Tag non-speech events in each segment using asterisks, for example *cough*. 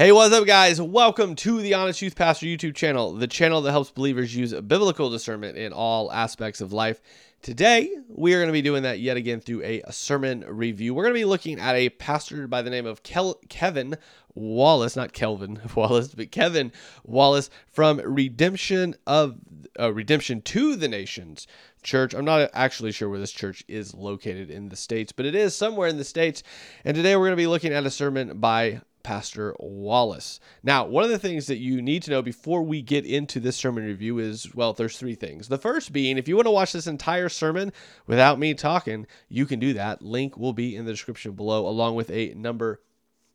Hey, what's up, guys? Welcome to the Honest Youth Pastor YouTube channel, the channel that helps believers use biblical discernment in all aspects of life. Today, we are going to be doing that yet again through a sermon review. We're going to be looking at a pastor by the name of Kel- Kevin Wallace, not Kelvin *laughs* Wallace, but Kevin Wallace from Redemption of uh, Redemption to the Nations Church. I'm not actually sure where this church is located in the states, but it is somewhere in the states. And today we're going to be looking at a sermon by Pastor Wallace. Now, one of the things that you need to know before we get into this sermon review is well, there's three things. The first being, if you want to watch this entire sermon without me talking, you can do that. Link will be in the description below, along with a number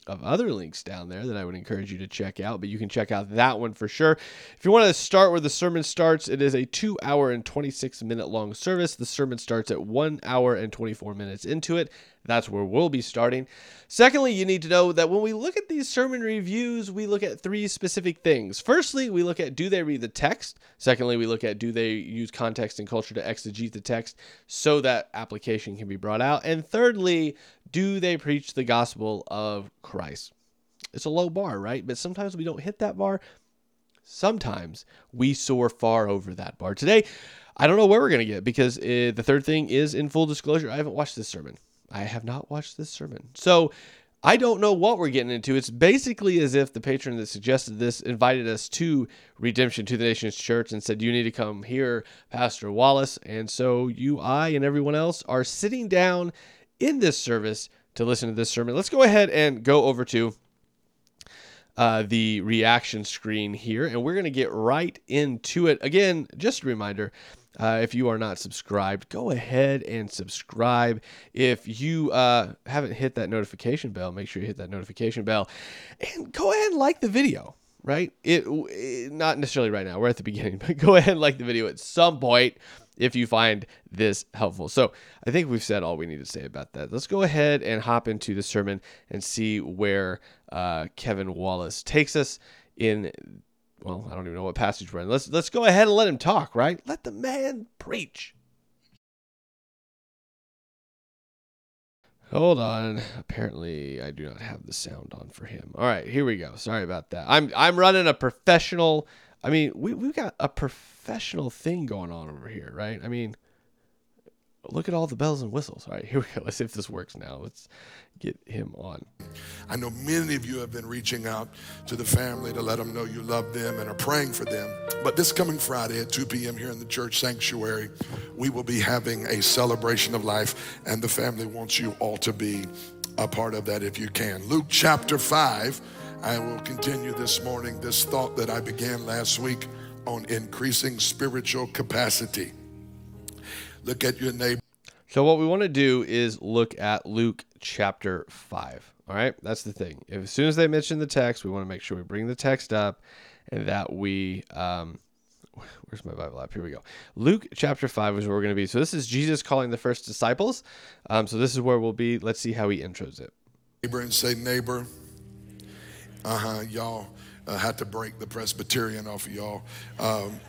of other links down there that I would encourage you to check out, but you can check out that one for sure. If you want to start where the sermon starts, it is a two hour and 26 minute long service. The sermon starts at one hour and 24 minutes into it. That's where we'll be starting. Secondly, you need to know that when we look at these sermon reviews, we look at three specific things. Firstly, we look at do they read the text? Secondly, we look at do they use context and culture to exegete the text so that application can be brought out? And thirdly, do they preach the gospel of Christ? It's a low bar, right? But sometimes we don't hit that bar. Sometimes we soar far over that bar. Today, I don't know where we're going to get because uh, the third thing is in full disclosure, I haven't watched this sermon. I have not watched this sermon. So I don't know what we're getting into. It's basically as if the patron that suggested this invited us to Redemption to the Nations Church and said, You need to come here, Pastor Wallace. And so you, I, and everyone else are sitting down in this service to listen to this sermon. Let's go ahead and go over to uh, the reaction screen here, and we're going to get right into it. Again, just a reminder uh, if you are not subscribed, go ahead and subscribe. If you uh, haven't hit that notification bell, make sure you hit that notification bell and go ahead and like the video. Right? It, it not necessarily right now. We're at the *laughs* beginning, but go ahead and like the video at some point if you find this helpful. So I think we've said all we need to say about that. Let's go ahead and hop into the sermon and see where uh, Kevin Wallace takes us in well, I don't even know what passage we're in. Let's let's go ahead and let him talk, right? Let the man preach. Hold on. Apparently, I do not have the sound on for him. All right, here we go. Sorry about that. I'm I'm running a professional. I mean, we we've got a professional thing going on over here, right? I mean, look at all the bells and whistles. All right, *laughs* here we go. Let's see if this works now. Let's get him on. I know many of you have been reaching out to the family to let them know you love them and are praying for them. But this coming Friday at 2 p.m. here in the church sanctuary, we will be having a celebration of life, and the family wants you all to be a part of that if you can. Luke chapter 5. I will continue this morning this thought that I began last week on increasing spiritual capacity. Look at your neighbor. So, what we want to do is look at Luke chapter 5. All right, that's the thing. If, as soon as they mention the text, we want to make sure we bring the text up and that we. Um, *laughs* where's my Bible app? Here we go. Luke chapter 5 is where we're going to be. So, this is Jesus calling the first disciples. Um, so, this is where we'll be. Let's see how he intros it. Neighbor and say, neighbor. Uh huh. Y'all uh, had to break the Presbyterian off of y'all. Um,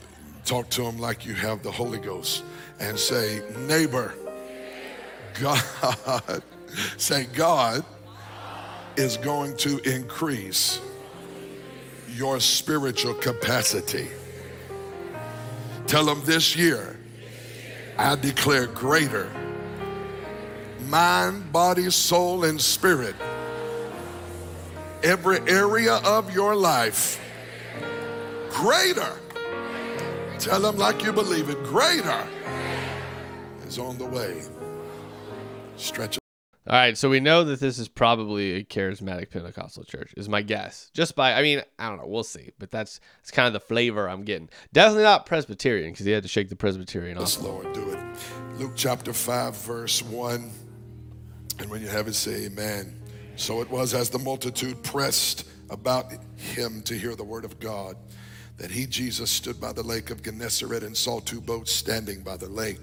talk to them like you have the Holy Ghost and say, neighbor. God, *laughs* say, God is going to increase your spiritual capacity. Tell them this year, I declare greater mind, body, soul, and spirit. Every area of your life, greater. Tell them like you believe it, greater is on the way. Stretch. All right, so we know that this is probably a charismatic Pentecostal church, is my guess. Just by, I mean, I don't know, we'll see, but that's that's kind of the flavor I'm getting. Definitely not Presbyterian because he had to shake the Presbyterian off. Yes, Lord, do it. Luke chapter five, verse one, and when you have it, say Amen. So it was as the multitude pressed about him to hear the word of God, that he Jesus stood by the lake of Gennesaret and saw two boats standing by the lake.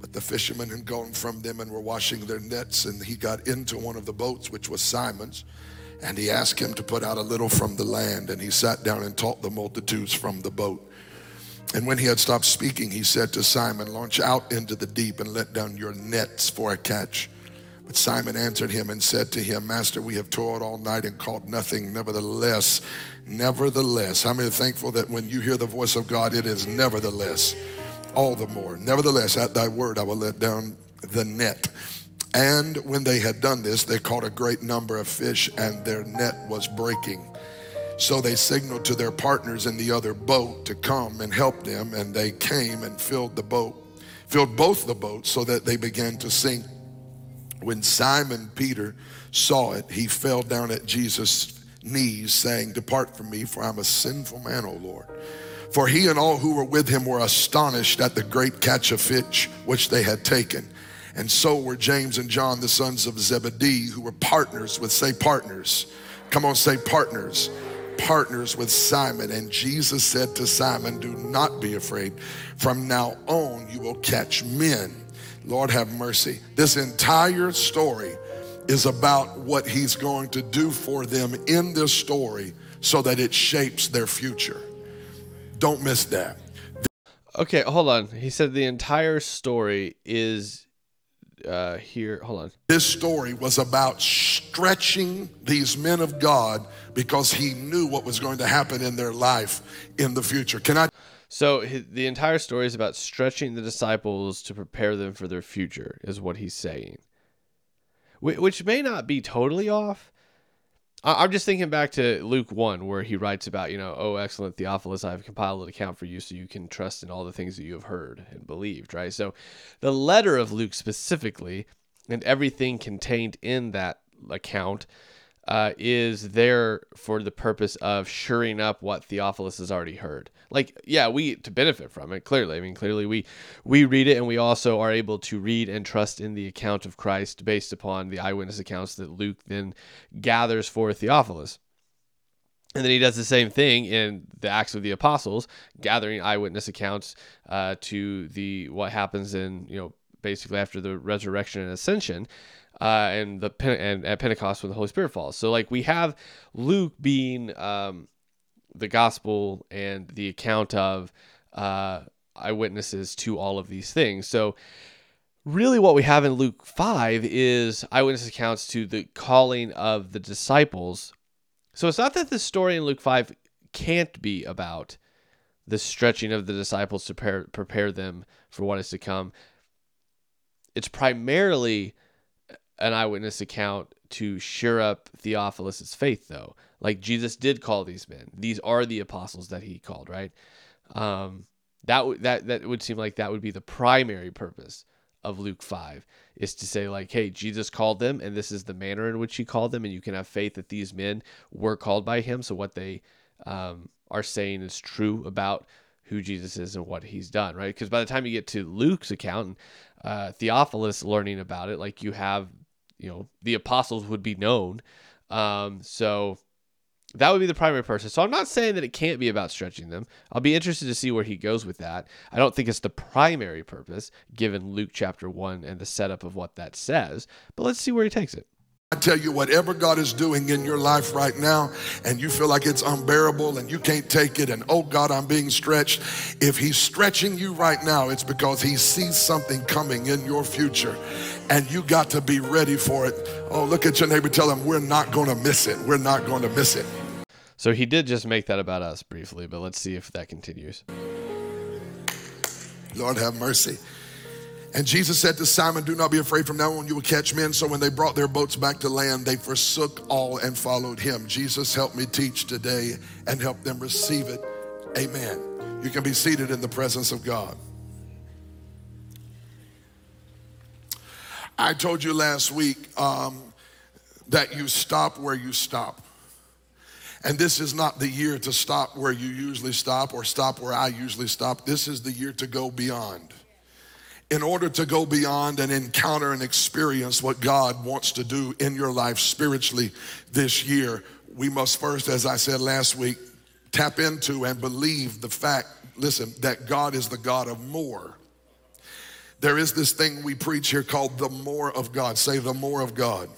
But the fishermen had gone from them and were washing their nets, and he got into one of the boats, which was Simon's, and he asked him to put out a little from the land, and he sat down and taught the multitudes from the boat. And when he had stopped speaking, he said to Simon, Launch out into the deep and let down your nets for a catch. But Simon answered him and said to him, Master, we have toiled all night and caught nothing. Nevertheless, nevertheless, how many are thankful that when you hear the voice of God, it is nevertheless, all the more. Nevertheless, at thy word I will let down the net. And when they had done this, they caught a great number of fish, and their net was breaking. So they signaled to their partners in the other boat to come and help them, and they came and filled the boat, filled both the boats, so that they began to sink. When Simon Peter saw it, he fell down at Jesus' knees, saying, Depart from me, for I'm a sinful man, O Lord. For he and all who were with him were astonished at the great catch of fish which they had taken. And so were James and John, the sons of Zebedee, who were partners with, say, partners. Come on, say, partners. Partners with Simon. And Jesus said to Simon, Do not be afraid. From now on, you will catch men. Lord have mercy. This entire story is about what he's going to do for them in this story so that it shapes their future. Don't miss that. Okay, hold on. He said the entire story is uh, here. Hold on. This story was about stretching these men of God because he knew what was going to happen in their life in the future. Can I? So the entire story is about stretching the disciples to prepare them for their future, is what he's saying. Which may not be totally off. I'm just thinking back to Luke 1, where he writes about, you know, oh, excellent Theophilus, I have compiled an account for you so you can trust in all the things that you have heard and believed, right? So the letter of Luke specifically and everything contained in that account uh, is there for the purpose of shoring up what Theophilus has already heard. Like, yeah, we to benefit from it. Clearly, I mean, clearly we we read it, and we also are able to read and trust in the account of Christ based upon the eyewitness accounts that Luke then gathers for Theophilus. And then he does the same thing in the Acts of the Apostles, gathering eyewitness accounts uh, to the what happens in you know basically after the resurrection and ascension, uh, and the and at Pentecost when the Holy Spirit falls. So like we have Luke being um, the gospel and the account of uh, eyewitnesses to all of these things. So really what we have in Luke 5 is eyewitness accounts to the calling of the disciples. So it's not that the story in Luke 5 can't be about the stretching of the disciples to prepare, prepare them for what is to come. It's primarily an eyewitness account to sure up Theophilus' faith, though. Like Jesus did call these men; these are the apostles that he called, right? Um, that w- that that would seem like that would be the primary purpose of Luke five is to say like, hey, Jesus called them, and this is the manner in which he called them, and you can have faith that these men were called by him. So what they um, are saying is true about who Jesus is and what he's done, right? Because by the time you get to Luke's account and uh, Theophilus learning about it, like you have, you know, the apostles would be known. Um, so that would be the primary person. So I'm not saying that it can't be about stretching them. I'll be interested to see where he goes with that. I don't think it's the primary purpose, given Luke chapter 1 and the setup of what that says, but let's see where he takes it. I tell you, whatever God is doing in your life right now, and you feel like it's unbearable and you can't take it, and oh God, I'm being stretched. If He's stretching you right now, it's because He sees something coming in your future, and you got to be ready for it. Oh, look at your neighbor, tell him, We're not going to miss it. We're not going to miss it. So he did just make that about us briefly, but let's see if that continues. Lord have mercy. And Jesus said to Simon, Do not be afraid, from now on you will catch men. So when they brought their boats back to land, they forsook all and followed him. Jesus, help me teach today and help them receive it. Amen. You can be seated in the presence of God. I told you last week um, that you stop where you stop. And this is not the year to stop where you usually stop or stop where I usually stop. This is the year to go beyond in order to go beyond and encounter and experience what God wants to do in your life spiritually this year, we must first, as I said last week, tap into and believe the fact, listen, that God is the God of more. There is this thing we preach here called the more of God. Say the more of God.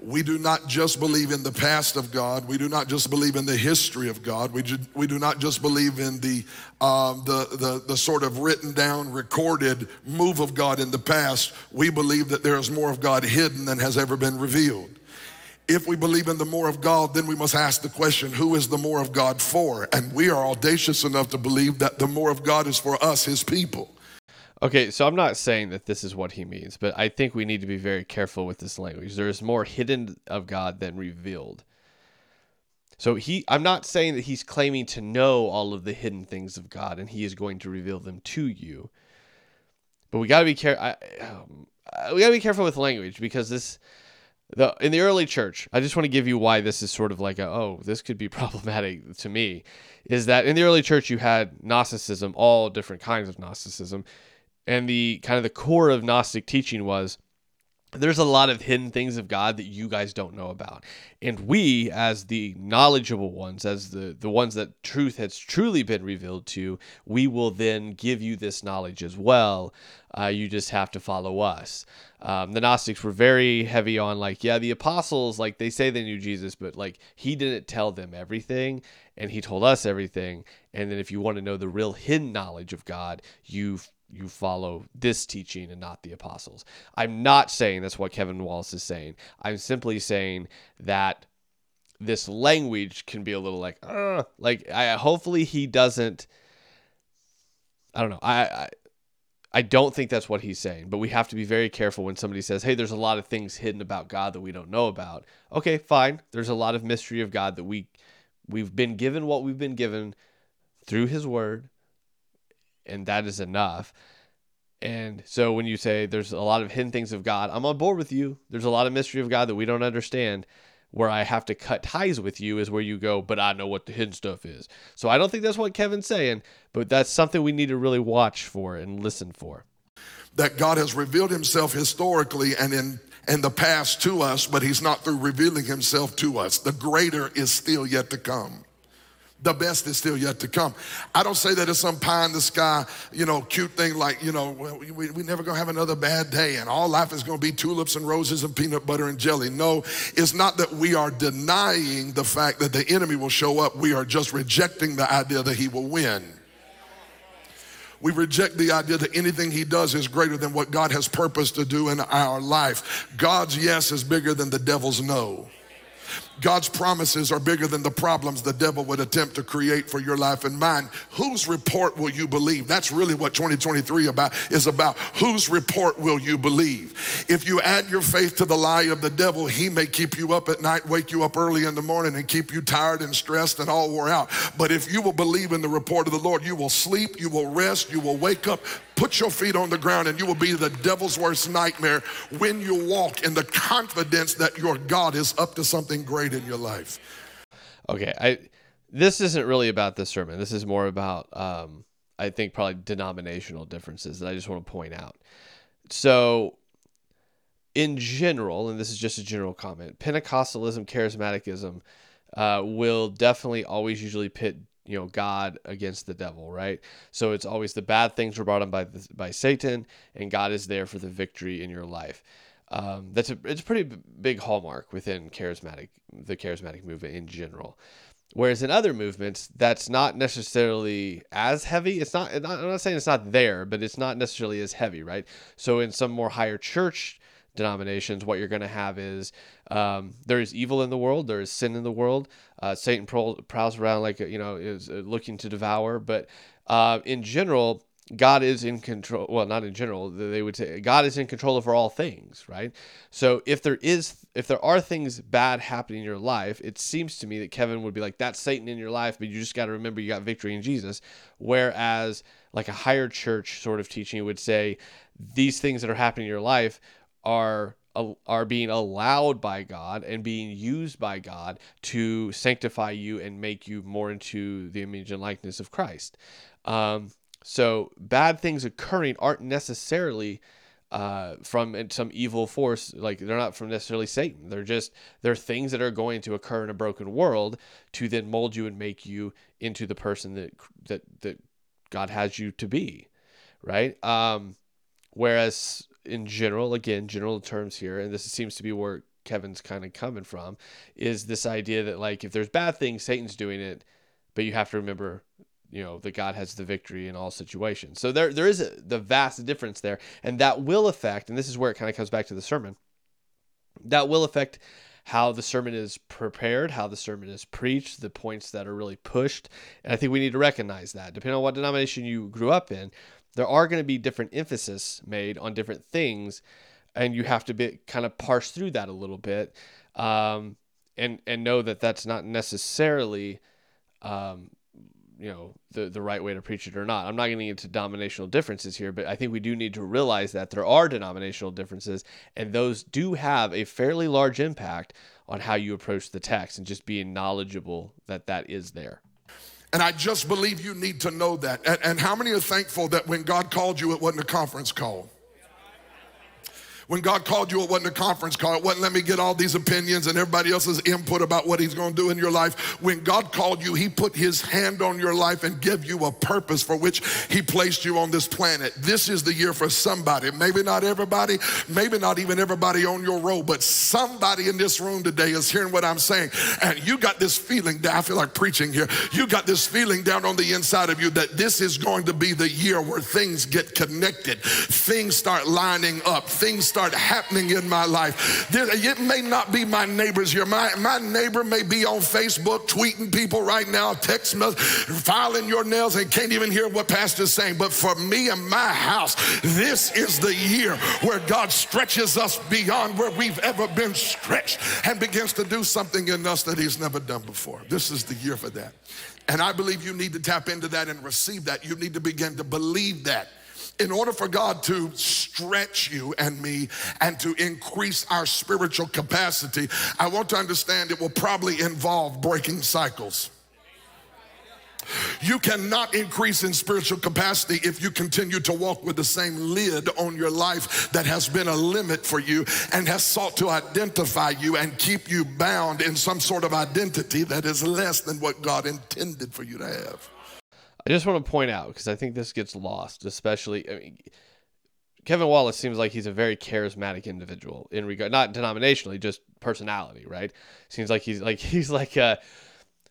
We do not just believe in the past of God. We do not just believe in the history of God. We, ju- we do not just believe in the, um, the, the, the sort of written down, recorded move of God in the past. We believe that there is more of God hidden than has ever been revealed. If we believe in the more of God, then we must ask the question who is the more of God for? And we are audacious enough to believe that the more of God is for us, his people. Okay, so I'm not saying that this is what he means, but I think we need to be very careful with this language. There is more hidden of God than revealed. So he I'm not saying that he's claiming to know all of the hidden things of God and he is going to reveal them to you. But we got to be careful um, we got to be careful with language because this the in the early church, I just want to give you why this is sort of like a oh, this could be *laughs* problematic to me is that in the early church you had Gnosticism, all different kinds of Gnosticism and the kind of the core of Gnostic teaching was there's a lot of hidden things of God that you guys don't know about. And we, as the knowledgeable ones, as the, the ones that truth has truly been revealed to, we will then give you this knowledge as well. Uh, you just have to follow us. Um, the Gnostics were very heavy on, like, yeah, the apostles, like, they say they knew Jesus, but, like, he didn't tell them everything, and he told us everything. And then if you want to know the real hidden knowledge of God, you you follow this teaching and not the apostles. I'm not saying that's what Kevin Wallace is saying. I'm simply saying that this language can be a little like, uh, like I hopefully he doesn't. I don't know. I, I I don't think that's what he's saying, but we have to be very careful when somebody says, "Hey, there's a lot of things hidden about God that we don't know about." Okay, fine. There's a lot of mystery of God that we we've been given what we've been given through his word and that is enough. And so when you say there's a lot of hidden things of God, I'm on board with you. There's a lot of mystery of God that we don't understand. Where I have to cut ties with you is where you go, but I know what the hidden stuff is. So I don't think that's what Kevin's saying, but that's something we need to really watch for and listen for. That God has revealed himself historically and in in the past to us, but he's not through revealing himself to us. The greater is still yet to come the best is still yet to come. I don't say that it's some pie in the sky, you know, cute thing like, you know, we, we, we never gonna have another bad day and all life is gonna be tulips and roses and peanut butter and jelly. No, it's not that we are denying the fact that the enemy will show up. We are just rejecting the idea that he will win. We reject the idea that anything he does is greater than what God has purposed to do in our life. God's yes is bigger than the devil's no. God's promises are bigger than the problems the devil would attempt to create for your life and mine. Whose report will you believe? That's really what 2023 about is about. Whose report will you believe? If you add your faith to the lie of the devil, he may keep you up at night, wake you up early in the morning and keep you tired and stressed and all wore out. But if you will believe in the report of the Lord, you will sleep, you will rest, you will wake up, put your feet on the ground and you will be the devil's worst nightmare when you walk in the confidence that your God is up to something great in your life. Okay, I this isn't really about this sermon. This is more about um, I think probably denominational differences that I just want to point out. So in general, and this is just a general comment, Pentecostalism, charismaticism uh, will definitely always usually pit you know God against the devil, right? So it's always the bad things were brought on by by Satan, and God is there for the victory in your life. Um, that's a it's a pretty big hallmark within charismatic the charismatic movement in general. Whereas in other movements, that's not necessarily as heavy. It's not. I'm not saying it's not there, but it's not necessarily as heavy, right? So in some more higher church denominations, what you're going to have is um, there is evil in the world, there is sin in the world. Uh, Satan prowls around like you know is uh, looking to devour, but uh, in general, God is in control. Well, not in general. They would say God is in control over all things, right? So if there is, if there are things bad happening in your life, it seems to me that Kevin would be like, "That's Satan in your life," but you just got to remember you got victory in Jesus. Whereas, like a higher church sort of teaching would say, these things that are happening in your life are are being allowed by God and being used by God to sanctify you and make you more into the image and likeness of Christ. Um, so bad things occurring aren't necessarily uh, from some evil force. Like they're not from necessarily Satan. They're just they're things that are going to occur in a broken world to then mold you and make you into the person that that that God has you to be, right? Um, whereas in general, again, general terms here, and this seems to be where Kevin's kind of coming from is this idea that like if there's bad things, Satan's doing it, but you have to remember you know that God has the victory in all situations. So there there is a, the vast difference there, and that will affect. And this is where it kind of comes back to the sermon. That will affect how the sermon is prepared, how the sermon is preached, the points that are really pushed, and I think we need to recognize that. Depending on what denomination you grew up in, there are going to be different emphasis made on different things, and you have to be kind of parse through that a little bit, um, and and know that that's not necessarily um, you know the the right way to preach it or not. I'm not getting into denominational differences here, but I think we do need to realize that there are denominational differences, and those do have a fairly large impact on how you approach the text, and just being knowledgeable that that is there. And I just believe you need to know that. And, and how many are thankful that when God called you, it wasn't a conference call? When God called you, it wasn't a conference call. It wasn't let me get all these opinions and everybody else's input about what He's going to do in your life. When God called you, He put His hand on your life and gave you a purpose for which He placed you on this planet. This is the year for somebody. Maybe not everybody, maybe not even everybody on your row, but somebody in this room today is hearing what I'm saying. And you got this feeling, I feel like preaching here. You got this feeling down on the inside of you that this is going to be the year where things get connected, things start lining up, things start start happening in my life. It may not be my neighbors here. My, my neighbor may be on Facebook tweeting people right now, text message, filing your nails and can't even hear what pastor's saying. But for me and my house, this is the year where God stretches us beyond where we've ever been stretched and begins to do something in us that he's never done before. This is the year for that. And I believe you need to tap into that and receive that. You need to begin to believe that in order for God to stretch you and me and to increase our spiritual capacity, I want to understand it will probably involve breaking cycles. You cannot increase in spiritual capacity if you continue to walk with the same lid on your life that has been a limit for you and has sought to identify you and keep you bound in some sort of identity that is less than what God intended for you to have. I just want to point out because I think this gets lost, especially. I mean, Kevin Wallace seems like he's a very charismatic individual in regard, not denominationally, just personality, right? Seems like he's like *laughs* he's like a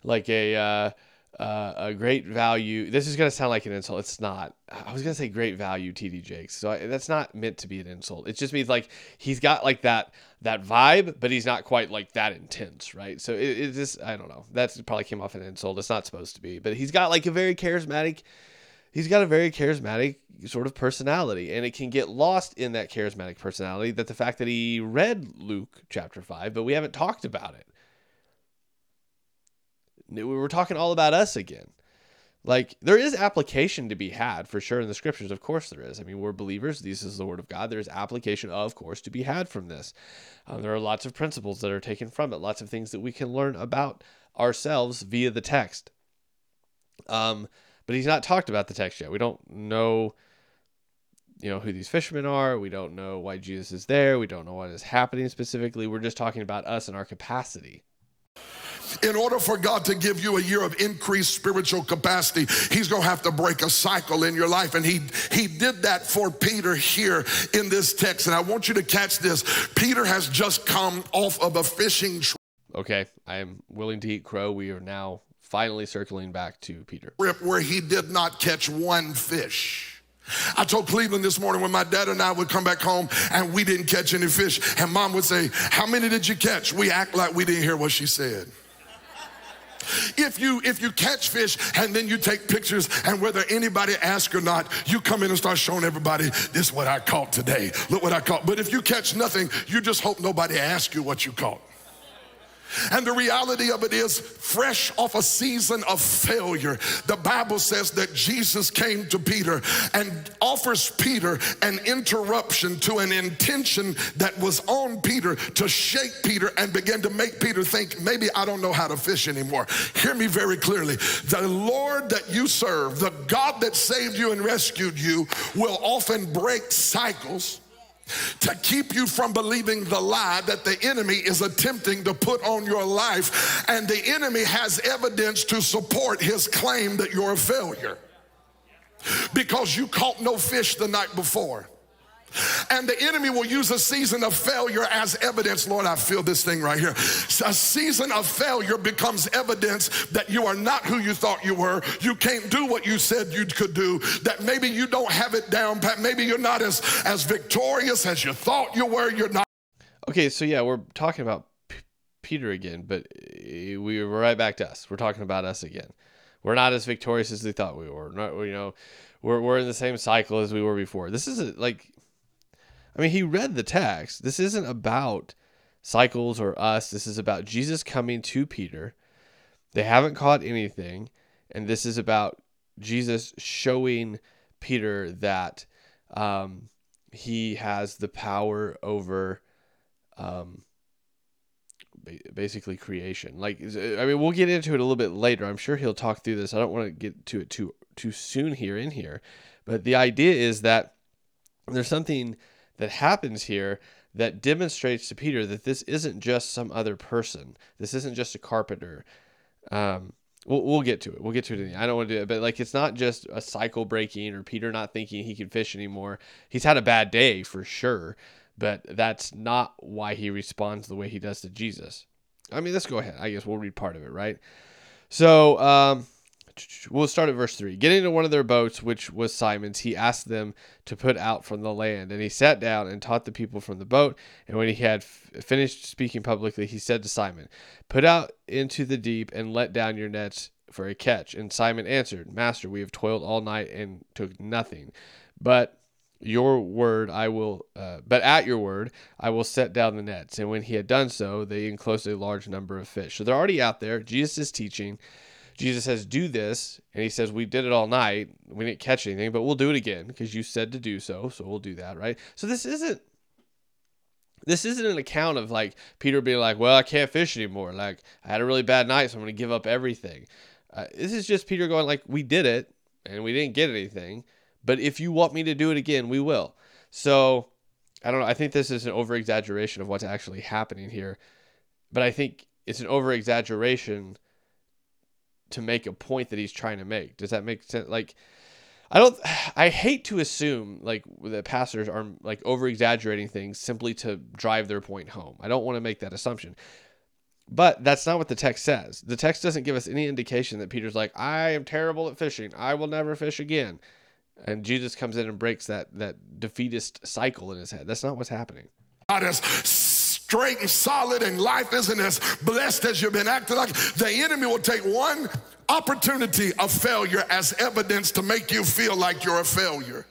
like a uh, uh, a great value. This is gonna sound like an insult. It's not. I was gonna say great value, TD Jakes. So I, that's not meant to be an insult. It just means like he's got like that that vibe, but he's not quite like that intense, right? So it, it just I don't know. That probably came off an insult. It's not supposed to be, but he's got like a very charismatic. He's got a very charismatic sort of personality, and it can get lost in that charismatic personality that the fact that he read Luke chapter five, but we haven't talked about it we were talking all about us again. Like there is application to be had for sure in the scriptures. Of course there is. I mean, we're believers. This is the word of God. There's application, of course, to be had from this. Um, there are lots of principles that are taken from it. Lots of things that we can learn about ourselves via the text. Um, but he's not talked about the text yet. We don't know, you know, who these fishermen are. We don't know why Jesus is there. We don't know what is happening specifically. We're just talking about us and our capacity in order for God to give you a year of increased spiritual capacity, He's going to have to break a cycle in your life. And He, he did that for Peter here in this text. And I want you to catch this. Peter has just come off of a fishing trip. Okay, I am willing to eat crow. We are now finally circling back to Peter. Where he did not catch one fish. I told Cleveland this morning when my dad and I would come back home and we didn't catch any fish, and mom would say, How many did you catch? We act like we didn't hear what she said. If you if you catch fish and then you take pictures and whether anybody asks or not, you come in and start showing everybody this is what I caught today. Look what I caught. But if you catch nothing, you just hope nobody asks you what you caught. And the reality of it is, fresh off a season of failure, the Bible says that Jesus came to Peter and offers Peter an interruption to an intention that was on Peter to shake Peter and begin to make Peter think, maybe I don't know how to fish anymore. Hear me very clearly. The Lord that you serve, the God that saved you and rescued you, will often break cycles to keep you from believing the lie that the enemy is attempting to put on your life. And the enemy has evidence to support his claim that you're a failure because you caught no fish the night before. And the enemy will use a season of failure as evidence. Lord, I feel this thing right here. A season of failure becomes evidence that you are not who you thought you were. You can't do what you said you could do. That maybe you don't have it down pat. Maybe you're not as, as victorious as you thought you were. You're not. Okay, so yeah, we're talking about P- Peter again, but uh, we were right back to us. We're talking about us again. We're not as victorious as we thought we were. Not, you know, we're, we're in the same cycle as we were before. This is a, like I mean, he read the text. This isn't about cycles or us. This is about Jesus coming to Peter. They haven't caught anything. And this is about Jesus showing Peter that um, he has the power over um, basically creation. Like, I mean, we'll get into it a little bit later. I'm sure he'll talk through this. I don't want to get to it too too soon here in here, but the idea is that there's something that happens here that demonstrates to Peter that this isn't just some other person. This isn't just a carpenter. Um, we'll, we'll get to it. We'll get to it. I don't want to do it, but like it's not just a cycle breaking or Peter not thinking he can fish anymore. He's had a bad day for sure, but that's not why he responds the way he does to Jesus. I mean, let's go ahead. I guess we'll read part of it, right? So, um, we'll start at verse 3. Getting into one of their boats, which was Simon's, he asked them to put out from the land. And he sat down and taught the people from the boat. And when he had f- finished speaking publicly, he said to Simon, Put out into the deep and let down your nets for a catch. And Simon answered, Master, we have toiled all night and took nothing. But your word I will, uh, but at your word I will set down the nets. And when he had done so, they enclosed a large number of fish. So they're already out there. Jesus is teaching. Jesus says, Do this. And he says, We did it all night. We didn't catch anything, but we'll do it again because you said to do so. So we'll do that, right? So this isn't. This isn't an account of like Peter being like, well, I can't fish anymore. Like I had a really bad night, so I'm going to give up everything. Uh, this is just Peter going like, we did it and we didn't get anything, but if you want me to do it again, we will. So I don't know. I think this is an over exaggeration of what's actually happening here, but I think it's an over exaggeration to make a point that he's trying to make. Does that make sense? Like, I don't. *sighs* I hate to assume like the pastors are like over exaggerating things simply to drive their point home. I don't want to make that assumption. But that's not what the text says. The text doesn't give us any indication that Peter's like, I am terrible at fishing. I will never fish again. And Jesus comes in and breaks that that defeatist cycle in his head. That's not what's happening. God straight and solid and life isn't as blessed as you've been acting like, the enemy will take one opportunity of failure as evidence to make you feel like you're a failure.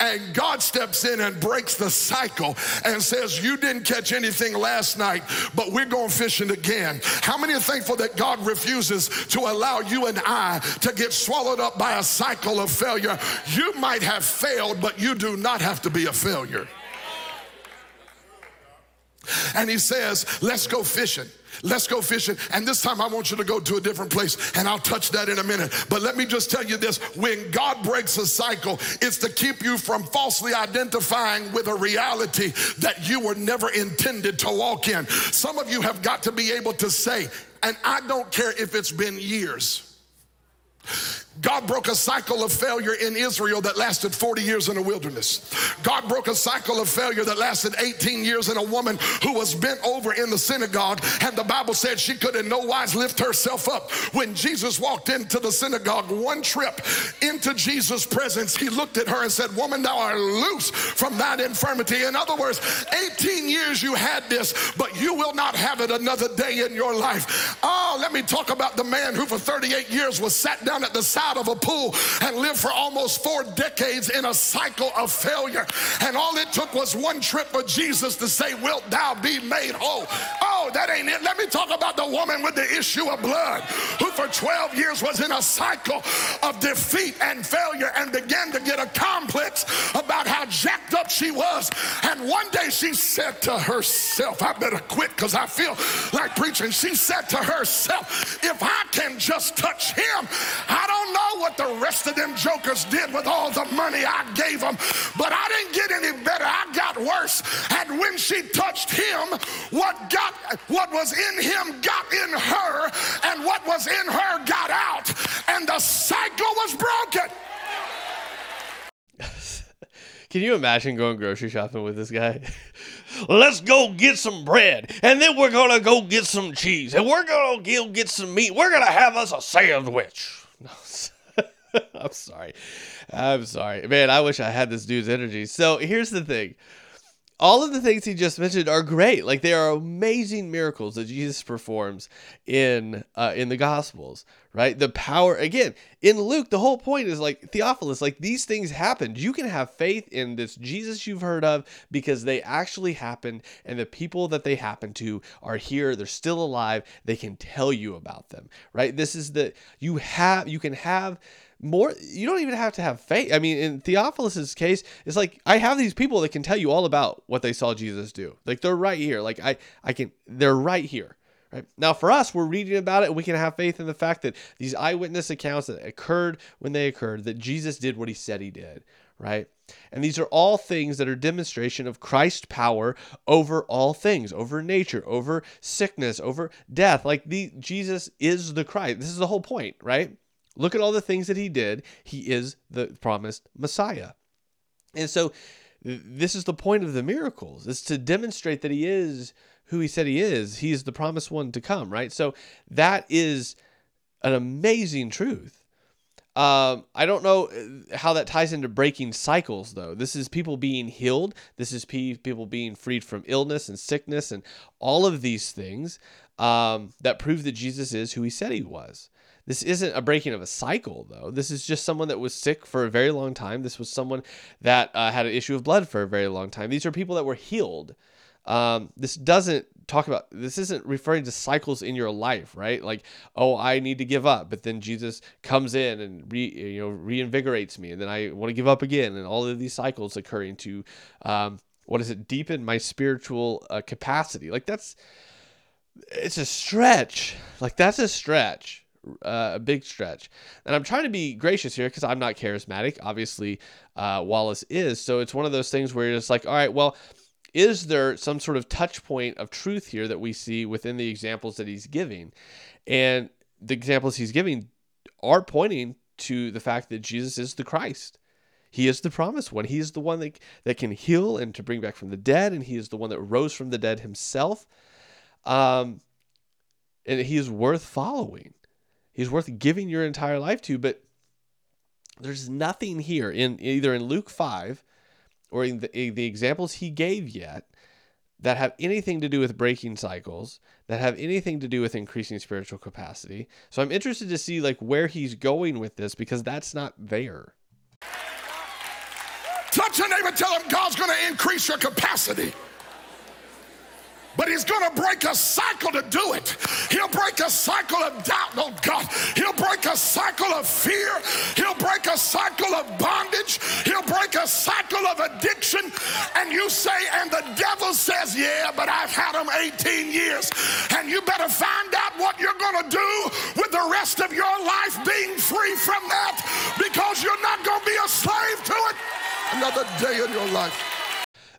And God steps in and breaks the cycle and says, You didn't catch anything last night, but we're going fishing again. How many are thankful that God refuses to allow you and I to get swallowed up by a cycle of failure? You might have failed, but you do not have to be a failure. And he says, Let's go fishing. Let's go fishing. And this time I want you to go to a different place, and I'll touch that in a minute. But let me just tell you this when God breaks a cycle, it's to keep you from falsely identifying with a reality that you were never intended to walk in. Some of you have got to be able to say, and I don't care if it's been years. God broke a cycle of failure in Israel that lasted 40 years in the wilderness. God broke a cycle of failure that lasted 18 years in a woman who was bent over in the synagogue, and the Bible said she could in no wise lift herself up. When Jesus walked into the synagogue one trip into Jesus' presence, he looked at her and said, Woman, thou art loose from that infirmity. In other words, 18 years you had this, but you will not have it another day in your life. Oh, let me talk about the man who for 38 years was sat down at the side of a pool and lived for almost four decades in a cycle of failure. And all it took was one trip for Jesus to say, Wilt thou be made whole? Oh, that ain't it. Let me talk about the woman with the issue of blood who for 12 years was in a cycle of defeat and failure and began to get a complex about how jacked up she was. And one day she said to herself, I better quit because I feel like preaching. She said to herself, If I can just touch him, I don't know what the rest of them jokers did with all the money I gave them, but I didn't get any better. I got worse. And when she touched him, what got what was in him got in her, and what was in her got out, and the cycle was broken. *laughs* Can you imagine going grocery shopping with this guy? *laughs* Let's go get some bread, and then we're gonna go get some cheese, and we're gonna go get some meat. We're gonna have us a sandwich. *laughs* I'm sorry. I'm sorry. Man, I wish I had this dude's energy. So here's the thing all of the things he just mentioned are great. Like they are amazing miracles that Jesus performs in uh, in the Gospels, right? The power again in Luke. The whole point is like Theophilus. Like these things happened. You can have faith in this Jesus you've heard of because they actually happened, and the people that they happen to are here. They're still alive. They can tell you about them, right? This is the you have. You can have more you don't even have to have faith i mean in theophilus's case it's like i have these people that can tell you all about what they saw jesus do like they're right here like i i can they're right here right now for us we're reading about it and we can have faith in the fact that these eyewitness accounts that occurred when they occurred that jesus did what he said he did right and these are all things that are demonstration of Christ's power over all things, over nature, over sickness, over death. Like the Jesus is the Christ. This is the whole point, right? Look at all the things that he did. He is the promised Messiah. And so this is the point of the miracles is to demonstrate that he is who he said he is. He's the promised one to come, right? So that is an amazing truth. Um, I don't know uh, how that ties into breaking cycles, though. This is people being healed. This is people being freed from illness and sickness and all of these things um, that prove that Jesus is who he said he was. This isn't a breaking of a cycle, though. This is just someone that was sick for a very long time. This was someone that uh, had an issue of blood for a very long time. These are people that were healed. Um, this doesn't talk about this isn't referring to cycles in your life right like oh i need to give up but then jesus comes in and re, you know reinvigorates me and then i want to give up again and all of these cycles occurring to um, what is it deepen my spiritual uh, capacity like that's it's a stretch like that's a stretch uh, a big stretch. And I'm trying to be gracious here because I'm not charismatic. Obviously, uh, Wallace is. So it's one of those things where you're just like, all right, well, is there some sort of touch point of truth here that we see within the examples that he's giving? And the examples he's giving are pointing to the fact that Jesus is the Christ. He is the promised one. He is the one that, that can heal and to bring back from the dead, and he is the one that rose from the dead himself. Um, and he is worth following. He's worth giving your entire life to, but there's nothing here in either in Luke 5 or in the, in the examples he gave yet that have anything to do with breaking cycles, that have anything to do with increasing spiritual capacity. So I'm interested to see like where he's going with this because that's not there. Touch your neighbor, and tell him God's going to increase your capacity. But he's going to break a cycle to do it. He'll break a cycle of doubt, oh God. He'll break a cycle of fear. He'll break a cycle of bondage. He'll break a cycle of addiction. And you say, and the devil says, yeah, but I've had him 18 years. And you better find out what you're going to do with the rest of your life being free from that because you're not going to be a slave to it another day in your life.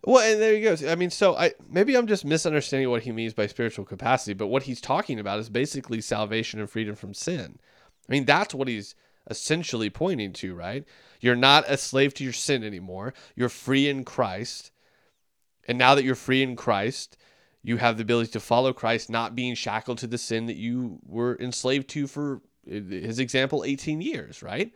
Well, and there he goes. I mean, so I maybe I'm just misunderstanding what he means by spiritual capacity, but what he's talking about is basically salvation and freedom from sin. I mean, that's what he's essentially pointing to, right? You're not a slave to your sin anymore. You're free in Christ. And now that you're free in Christ, you have the ability to follow Christ, not being shackled to the sin that you were enslaved to for uh, his example 18 years, right?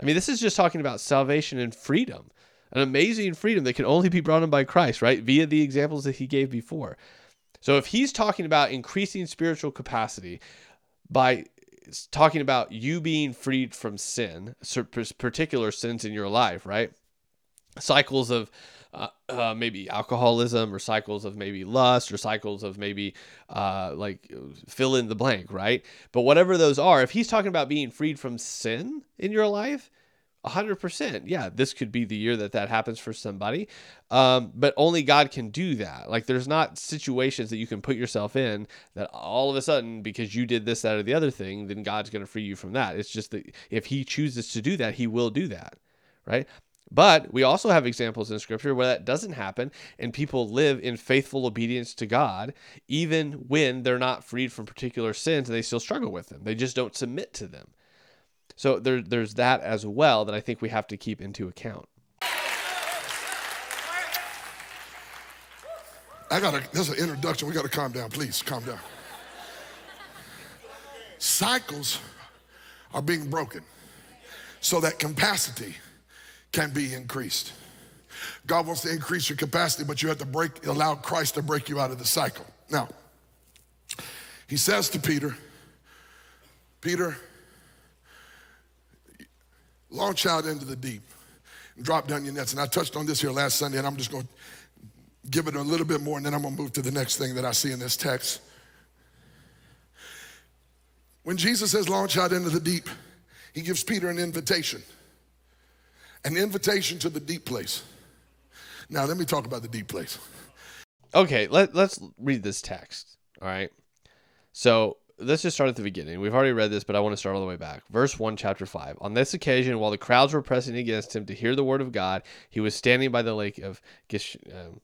I mean, this is just talking about salvation and freedom an amazing freedom that can only be brought in by Christ, right? Via the examples that he gave before. So if he's talking about increasing spiritual capacity by talking about you being freed from sin, particular sins in your life, right? Cycles of uh, uh, maybe alcoholism or cycles of maybe lust or cycles of maybe uh, like fill in the blank, right? But whatever those are, if he's talking about being freed from sin in your life, 100% yeah this could be the year that that happens for somebody. Um, but only god can do that. Like there's not situations that you can put yourself in that all of a sudden because you did this that or the other thing then god's going to free you from that. It's just that if he chooses to do that he will do that right? But we also have examples in scripture where that doesn't happen and people live in faithful obedience to God, even when they're not freed from particular sins and they still struggle with them. They just don't submit to them. So there, there's that as well that I think we have to keep into account. I got a. This is an introduction. We gotta calm down, please, calm down. Cycles are being broken so that capacity can be increased. God wants to increase your capacity, but you have to break, allow Christ to break you out of the cycle. Now, he says to Peter, Peter, launch out into the deep and drop down your nets. And I touched on this here last Sunday, and I'm just going to give it a little bit more, and then I'm going to move to the next thing that I see in this text. When Jesus says launch out into the deep, he gives Peter an invitation, an invitation to the deep place. Now, let me talk about the deep place. Okay, let, let's read this text. All right. So let's just start at the beginning. We've already read this, but I want to start all the way back. Verse 1, chapter 5. On this occasion, while the crowds were pressing against him to hear the word of God, he was standing by the lake of Gish, um,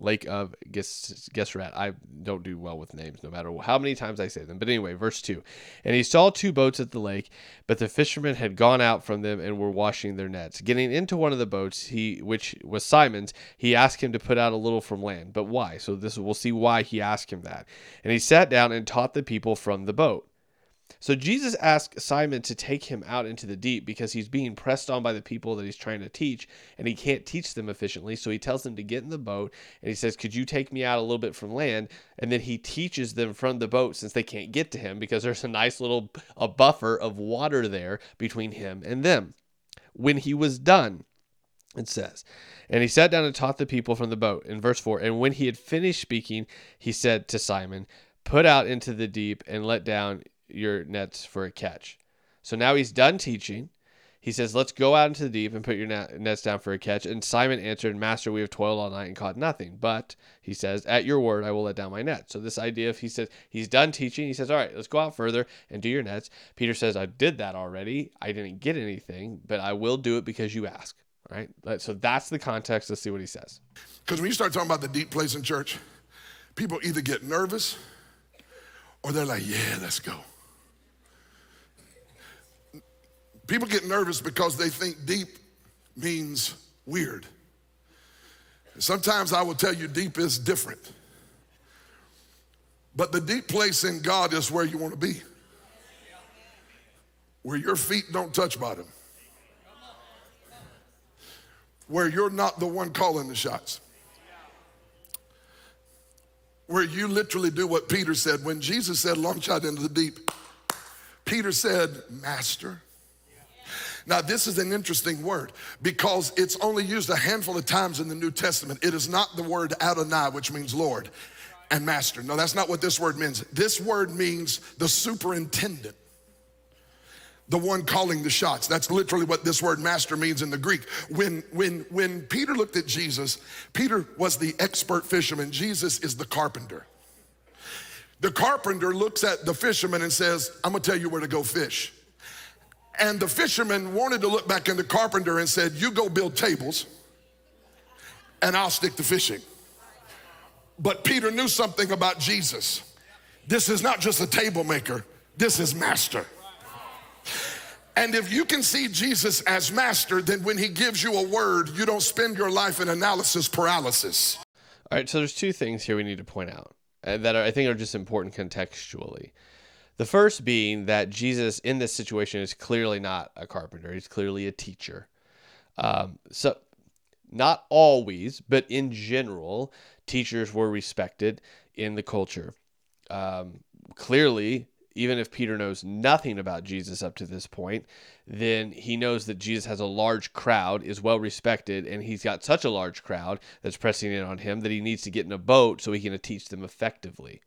Lake of Gennesaret. I don't do well with names, no matter how many times I say them. But anyway, verse 2. And he saw two boats at the lake, but the fishermen had gone out from them and were washing their nets. Getting into one of the boats, he which was Simon's, he asked him to put out a little from land. But why? So this we'll see why he asked him that. And he sat down and taught the people from the boat. So Jesus asked Simon to take him out into the deep because he's being pressed on by the people that he's trying to teach and he can't teach them efficiently. So he tells them to get in the boat and he says, Could you take me out a little bit from land? And then he teaches them from the boat since they can't get to him because there's a nice little a buffer of water there between him and them. When he was done, it says, and he sat down and taught the people from the boat. In verse 4, and when he had finished speaking, he said to Simon, Put out into the deep and let down your nets for a catch. So now he's done teaching. He says, Let's go out into the deep and put your nets down for a catch. And Simon answered, Master, we have toiled all night and caught nothing. But he says, At your word, I will let down my net. So, this idea of he says, He's done teaching. He says, All right, let's go out further and do your nets. Peter says, I did that already. I didn't get anything, but I will do it because you ask. All right. So, that's the context. Let's see what he says. Because when you start talking about the deep place in church, people either get nervous or they're like, Yeah, let's go. People get nervous because they think deep means weird. Sometimes I will tell you deep is different. But the deep place in God is where you want to be, where your feet don't touch bottom, where you're not the one calling the shots, where you literally do what Peter said. When Jesus said, Launch out into the deep, Peter said, Master, now, this is an interesting word because it's only used a handful of times in the New Testament. It is not the word Adonai, which means Lord and master. No, that's not what this word means. This word means the superintendent, the one calling the shots. That's literally what this word master means in the Greek. When, when, when Peter looked at Jesus, Peter was the expert fisherman, Jesus is the carpenter. The carpenter looks at the fisherman and says, I'm gonna tell you where to go fish. And the fisherman wanted to look back in the carpenter and said, You go build tables and I'll stick to fishing. But Peter knew something about Jesus. This is not just a table maker, this is master. And if you can see Jesus as master, then when he gives you a word, you don't spend your life in analysis paralysis. All right, so there's two things here we need to point out uh, that I think are just important contextually. The first being that Jesus in this situation is clearly not a carpenter, he's clearly a teacher. Um, so, not always, but in general, teachers were respected in the culture. Um, clearly, even if Peter knows nothing about Jesus up to this point, then he knows that Jesus has a large crowd, is well respected, and he's got such a large crowd that's pressing in on him that he needs to get in a boat so he can teach them effectively.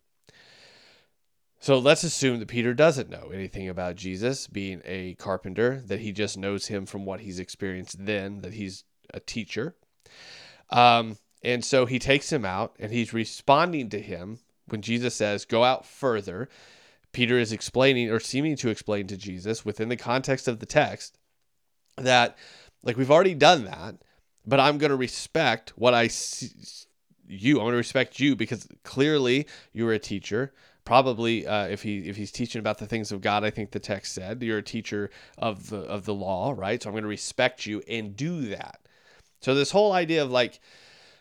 So let's assume that Peter doesn't know anything about Jesus being a carpenter, that he just knows him from what he's experienced then, that he's a teacher. Um, and so he takes him out and he's responding to him when Jesus says, Go out further. Peter is explaining or seeming to explain to Jesus within the context of the text that, like, we've already done that, but I'm going to respect what I see you. I'm going to respect you because clearly you're a teacher probably uh, if he if he's teaching about the things of God, I think the text said you're a teacher of the of the law, right? So I'm going to respect you and do that. So this whole idea of like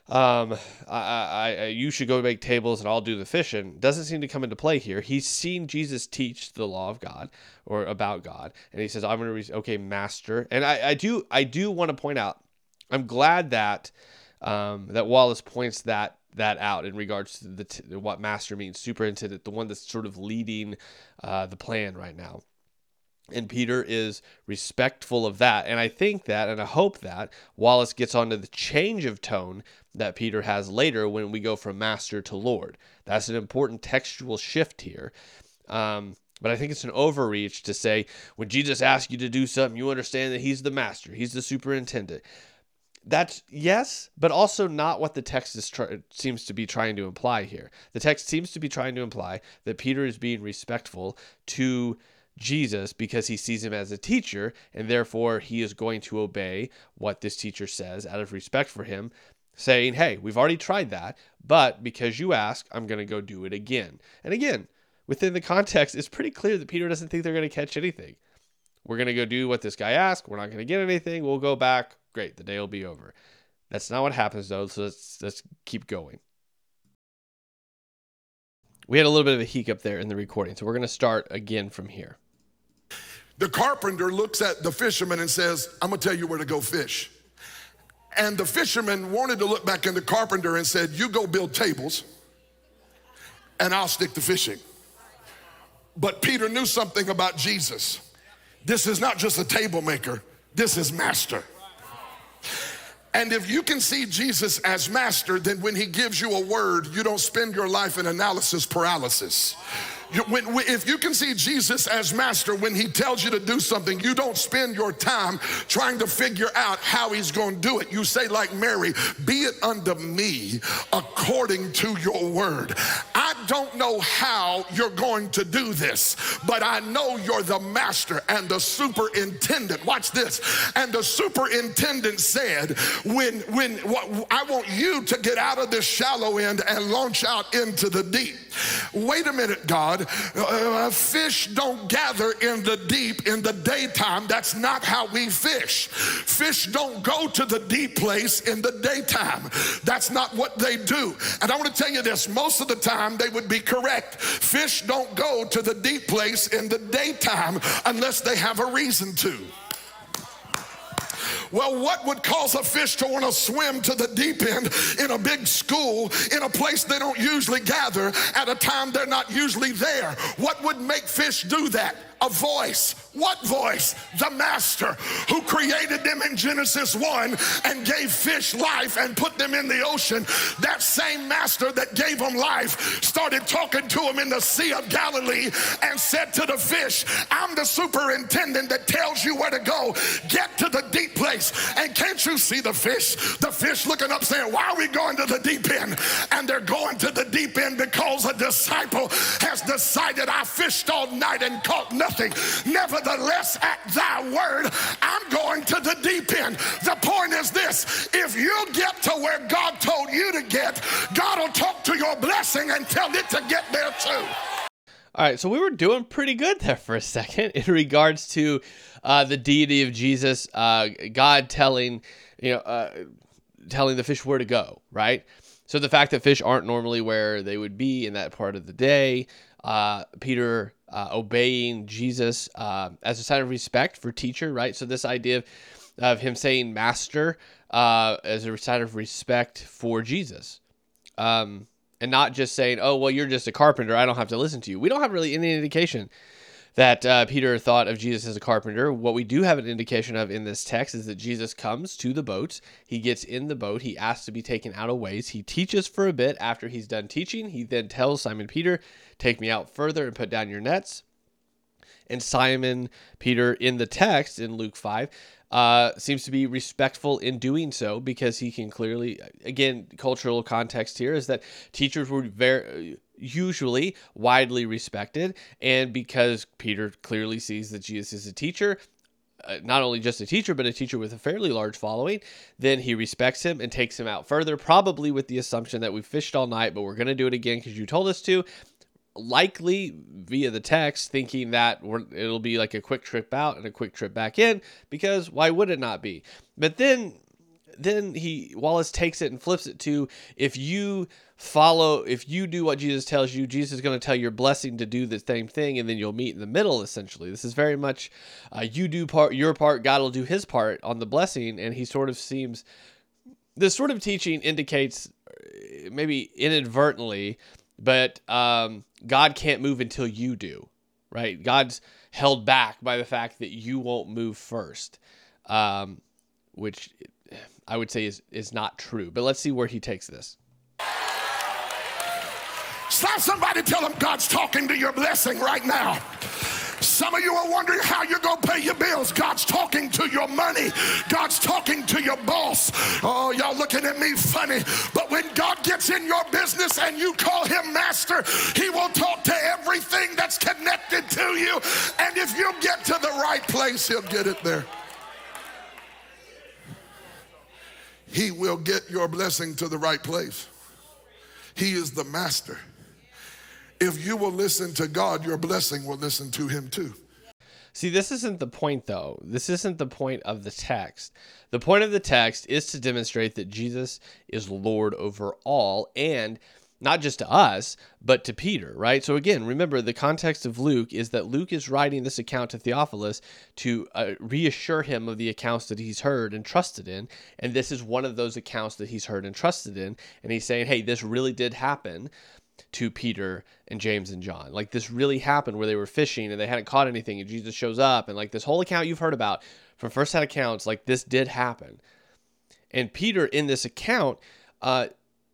um, I, I, you should go make tables and I'll do the fishing doesn't seem to come into play here. He's seen Jesus teach the law of God or about God, and he says, "I'm going to re- okay, master." And I, I do, I do want to point out, I'm glad that um, that Wallace points that that out in regards to the t- what master means, superintendent, the one that's sort of leading uh, the plan right now. And Peter is respectful of that. And I think that, and I hope that Wallace gets onto the change of tone that Peter has later when we go from master to Lord. That's an important textual shift here. Um, but I think it's an overreach to say when Jesus asks you to do something, you understand that he's the master, he's the superintendent. That's yes, but also not what the text is try- seems to be trying to imply here. The text seems to be trying to imply that Peter is being respectful to Jesus because he sees him as a teacher, and therefore he is going to obey what this teacher says out of respect for him, saying, Hey, we've already tried that, but because you ask, I'm going to go do it again. And again, within the context, it's pretty clear that Peter doesn't think they're going to catch anything. We're going to go do what this guy asked. We're not going to get anything. We'll go back. Great. The day will be over. That's not what happens, though. So let's, let's keep going. We had a little bit of a hiccup there in the recording. So we're to start again from here. The carpenter looks at the fisherman and says, I'm to tell you where to go fish. And the fisherman wanted to look back in the carpenter and said, You go build tables and I'll stick to fishing. But Peter knew something about Jesus. This is not just a table maker, this is master. And if you can see Jesus as master, then when he gives you a word, you don't spend your life in analysis paralysis. When, if you can see Jesus as master, when he tells you to do something, you don't spend your time trying to figure out how he's going to do it. You say, like Mary, be it unto me according to your word. I don't know how you're going to do this, but I know you're the master and the superintendent. Watch this. And the superintendent said, when, when I want you to get out of this shallow end and launch out into the deep. Wait a minute, God. Uh, fish don't gather in the deep in the daytime. That's not how we fish. Fish don't go to the deep place in the daytime. That's not what they do. And I want to tell you this most of the time they would be correct. Fish don't go to the deep place in the daytime unless they have a reason to. Well, what would cause a fish to want to swim to the deep end in a big school, in a place they don't usually gather, at a time they're not usually there? What would make fish do that? A voice. What voice? The master who created them in Genesis 1 and gave fish life and put them in the ocean. That same master that gave them life started talking to them in the Sea of Galilee and said to the fish, I'm the superintendent that tells you where to go. Get to the deep place. And can't you see the fish? The fish looking up saying, Why are we going to the deep end? And they're going to the deep end because a disciple has decided I fished all night and caught nothing nothing. Nevertheless, at thy word, I'm going to the deep end. The point is this if you get to where God told you to get, God will talk to your blessing and tell it to get there too. All right, so we were doing pretty good there for a second *laughs* in regards to uh, the deity of Jesus, uh, God telling, you know, uh, telling the fish where to go, right? So the fact that fish aren't normally where they would be in that part of the day, uh, Peter uh, obeying Jesus uh, as a sign of respect for teacher, right? So this idea of, of him saying master uh, as a sign of respect for Jesus. Um, and not just saying, oh, well, you're just a carpenter. I don't have to listen to you. We don't have really any indication that uh, Peter thought of Jesus as a carpenter. What we do have an indication of in this text is that Jesus comes to the boat. He gets in the boat. He asks to be taken out of ways. He teaches for a bit. After he's done teaching, he then tells Simon Peter, Take me out further and put down your nets. And Simon Peter in the text in Luke 5 uh, seems to be respectful in doing so because he can clearly, again, cultural context here is that teachers were very usually widely respected. And because Peter clearly sees that Jesus is a teacher, uh, not only just a teacher, but a teacher with a fairly large following, then he respects him and takes him out further, probably with the assumption that we fished all night, but we're going to do it again because you told us to. Likely via the text, thinking that it'll be like a quick trip out and a quick trip back in, because why would it not be? But then then he Wallace takes it and flips it to if you follow if you do what Jesus tells you, Jesus is going to tell your blessing to do the same thing and then you'll meet in the middle essentially. This is very much uh, you do part your part, God will do his part on the blessing and he sort of seems this sort of teaching indicates uh, maybe inadvertently but um, God can't move until you do, right? God's held back by the fact that you won't move first, um, which I would say is is not true. But let's see where he takes this. Slap somebody, tell them God's talking to your blessing right now. Some of you are wondering how you're going to pay your bills. God's talking to your money. God's talking to your boss. Oh, y'all looking at me funny. But when God gets in your business and you call him master, he will talk to everything that's connected to you. And if you get to the right place, he'll get it there. He will get your blessing to the right place. He is the master. If you will listen to God, your blessing will listen to him too. See, this isn't the point, though. This isn't the point of the text. The point of the text is to demonstrate that Jesus is Lord over all and not just to us, but to Peter, right? So again, remember the context of Luke is that Luke is writing this account to Theophilus to uh, reassure him of the accounts that he's heard and trusted in. And this is one of those accounts that he's heard and trusted in. And he's saying, hey, this really did happen to Peter and James and John. Like this really happened where they were fishing and they hadn't caught anything and Jesus shows up and like this whole account you've heard about from first hand accounts, like this did happen. And Peter in this account uh,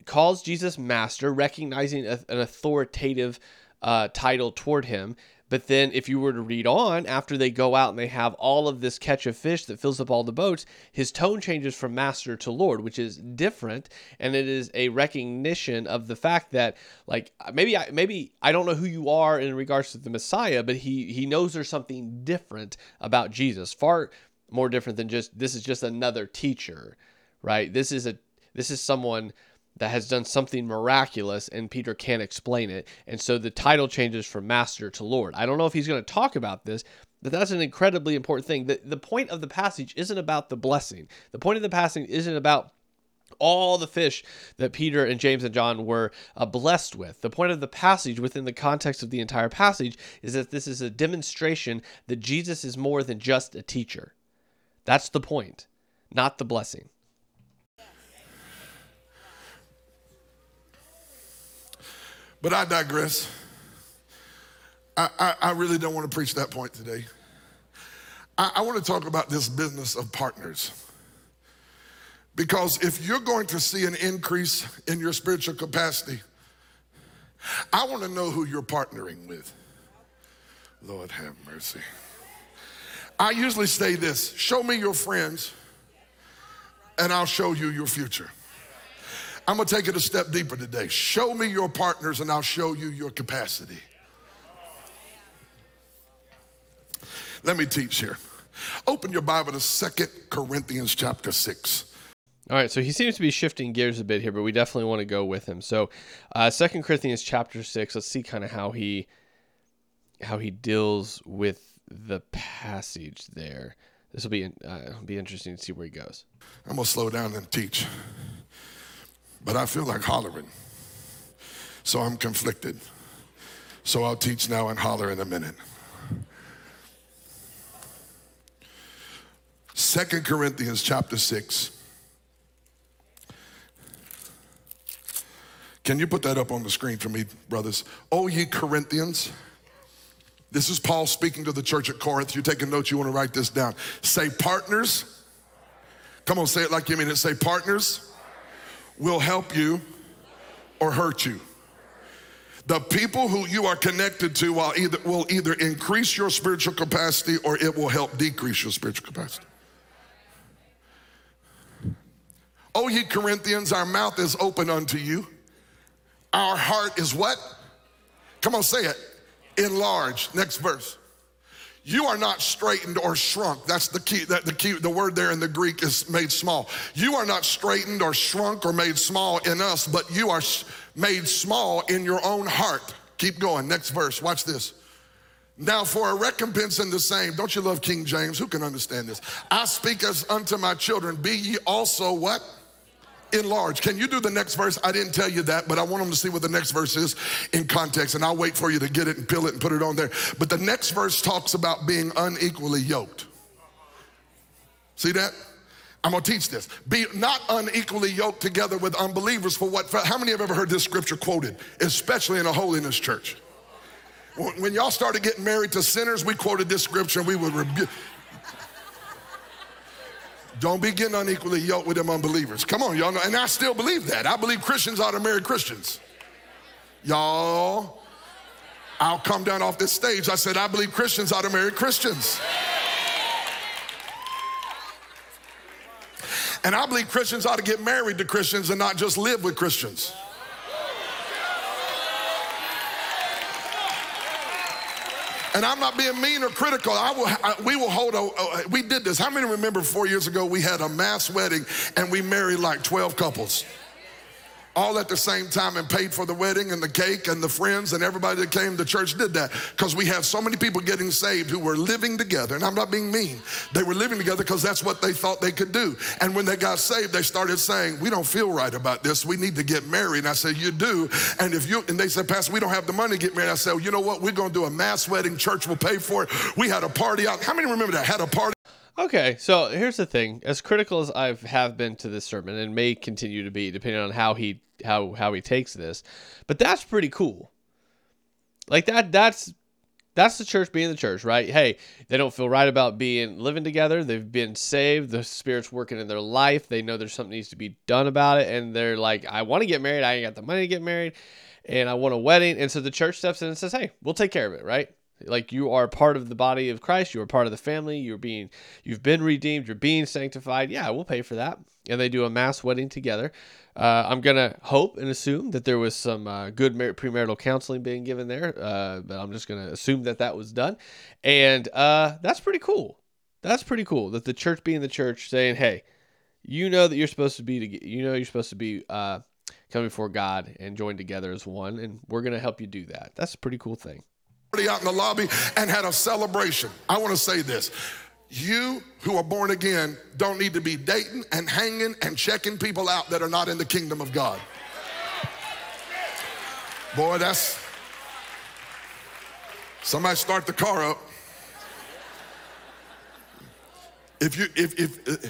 calls Jesus master, recognizing a, an authoritative uh, title toward him but then, if you were to read on, after they go out and they have all of this catch of fish that fills up all the boats, his tone changes from master to Lord, which is different, and it is a recognition of the fact that, like, maybe I maybe I don't know who you are in regards to the Messiah, but he he knows there's something different about Jesus, far more different than just this is just another teacher, right? This is a this is someone that has done something miraculous and Peter can't explain it. And so the title changes from master to Lord. I don't know if he's going to talk about this, but that's an incredibly important thing. The, the point of the passage isn't about the blessing. The point of the passage isn't about all the fish that Peter and James and John were uh, blessed with. The point of the passage within the context of the entire passage is that this is a demonstration that Jesus is more than just a teacher. That's the point, not the blessing. But I digress. I, I, I really don't want to preach that point today. I, I want to talk about this business of partners. Because if you're going to see an increase in your spiritual capacity, I want to know who you're partnering with. Lord have mercy. I usually say this show me your friends, and I'll show you your future. I'm gonna take it a step deeper today. Show me your partners and I'll show you your capacity. Let me teach here. Open your Bible to Second Corinthians chapter 6. All right, so he seems to be shifting gears a bit here, but we definitely want to go with him. So, uh, Second Corinthians chapter six. Let's see kind of how he how he deals with the passage there. This will be uh, be interesting to see where he goes. I'm gonna slow down and teach but I feel like hollering. So I'm conflicted. So I'll teach now and holler in a minute. Second Corinthians chapter 6. Can you put that up on the screen for me, brothers? Oh, ye Corinthians. This is Paul speaking to the church at Corinth. You're taking notes, you want to write this down. Say partners. Come on, say it like you mean it. Say partners will help you or hurt you. The people who you are connected to will either, will either increase your spiritual capacity or it will help decrease your spiritual capacity. O ye Corinthians, our mouth is open unto you. Our heart is what? Come on, say it. Enlarged. Next verse. You are not straitened or shrunk. That's the key. That the key. The word there in the Greek is made small. You are not straitened or shrunk or made small in us, but you are made small in your own heart. Keep going. Next verse. Watch this. Now, for a recompense in the same, don't you love King James? Who can understand this? I speak as unto my children, be ye also what? Enlarged. Can you do the next verse? I didn't tell you that, but I want them to see what the next verse is in context, and I'll wait for you to get it and peel it and put it on there. But the next verse talks about being unequally yoked. See that? I'm gonna teach this. Be not unequally yoked together with unbelievers for what? For, how many have ever heard this scripture quoted, especially in a holiness church? When y'all started getting married to sinners, we quoted this scripture and we would rebuke. Don't be getting unequally yoked with them unbelievers. Come on, y'all know. And I still believe that. I believe Christians ought to marry Christians. Y'all, I'll come down off this stage. I said, I believe Christians ought to marry Christians. And I believe Christians ought to get married to Christians and not just live with Christians. And I'm not being mean or critical. I will, I, we will hold a, a, we did this. How many remember four years ago we had a mass wedding and we married like 12 couples? All at the same time and paid for the wedding and the cake and the friends and everybody that came to church did that. Because we have so many people getting saved who were living together. And i'm not being mean. They were living together because that's what they thought they could do. And when they got saved they started saying we don't feel right about this. We need to get married. And i said you do. And if you and they said pastor we don't have the money to get married. I said well, you know what? We're going to do a mass wedding. Church will pay for it. We had a party out. How many remember that? Had a party Okay, so here's the thing. As critical as I have have been to this sermon and may continue to be, depending on how he how how he takes this, but that's pretty cool. Like that that's that's the church being the church, right? Hey, they don't feel right about being living together. They've been saved. The Spirit's working in their life. They know there's something needs to be done about it, and they're like, I want to get married. I ain't got the money to get married, and I want a wedding. And so the church steps in and says, Hey, we'll take care of it, right? Like you are part of the body of Christ, you are part of the family, you're being you've been redeemed, you're being sanctified. Yeah, we'll pay for that. And they do a mass wedding together. Uh, I'm gonna hope and assume that there was some uh, good mar- premarital counseling being given there, uh, but I'm just gonna assume that that was done, and uh, that's pretty cool. That's pretty cool that the church being the church saying, "Hey, you know that you're supposed to be to, get, you know you're supposed to be uh, coming before God and join together as one, and we're gonna help you do that." That's a pretty cool thing out in the lobby and had a celebration. I want to say this. You who are born again don't need to be dating and hanging and checking people out that are not in the kingdom of God. Boy, that's somebody start the car up. If you if if uh,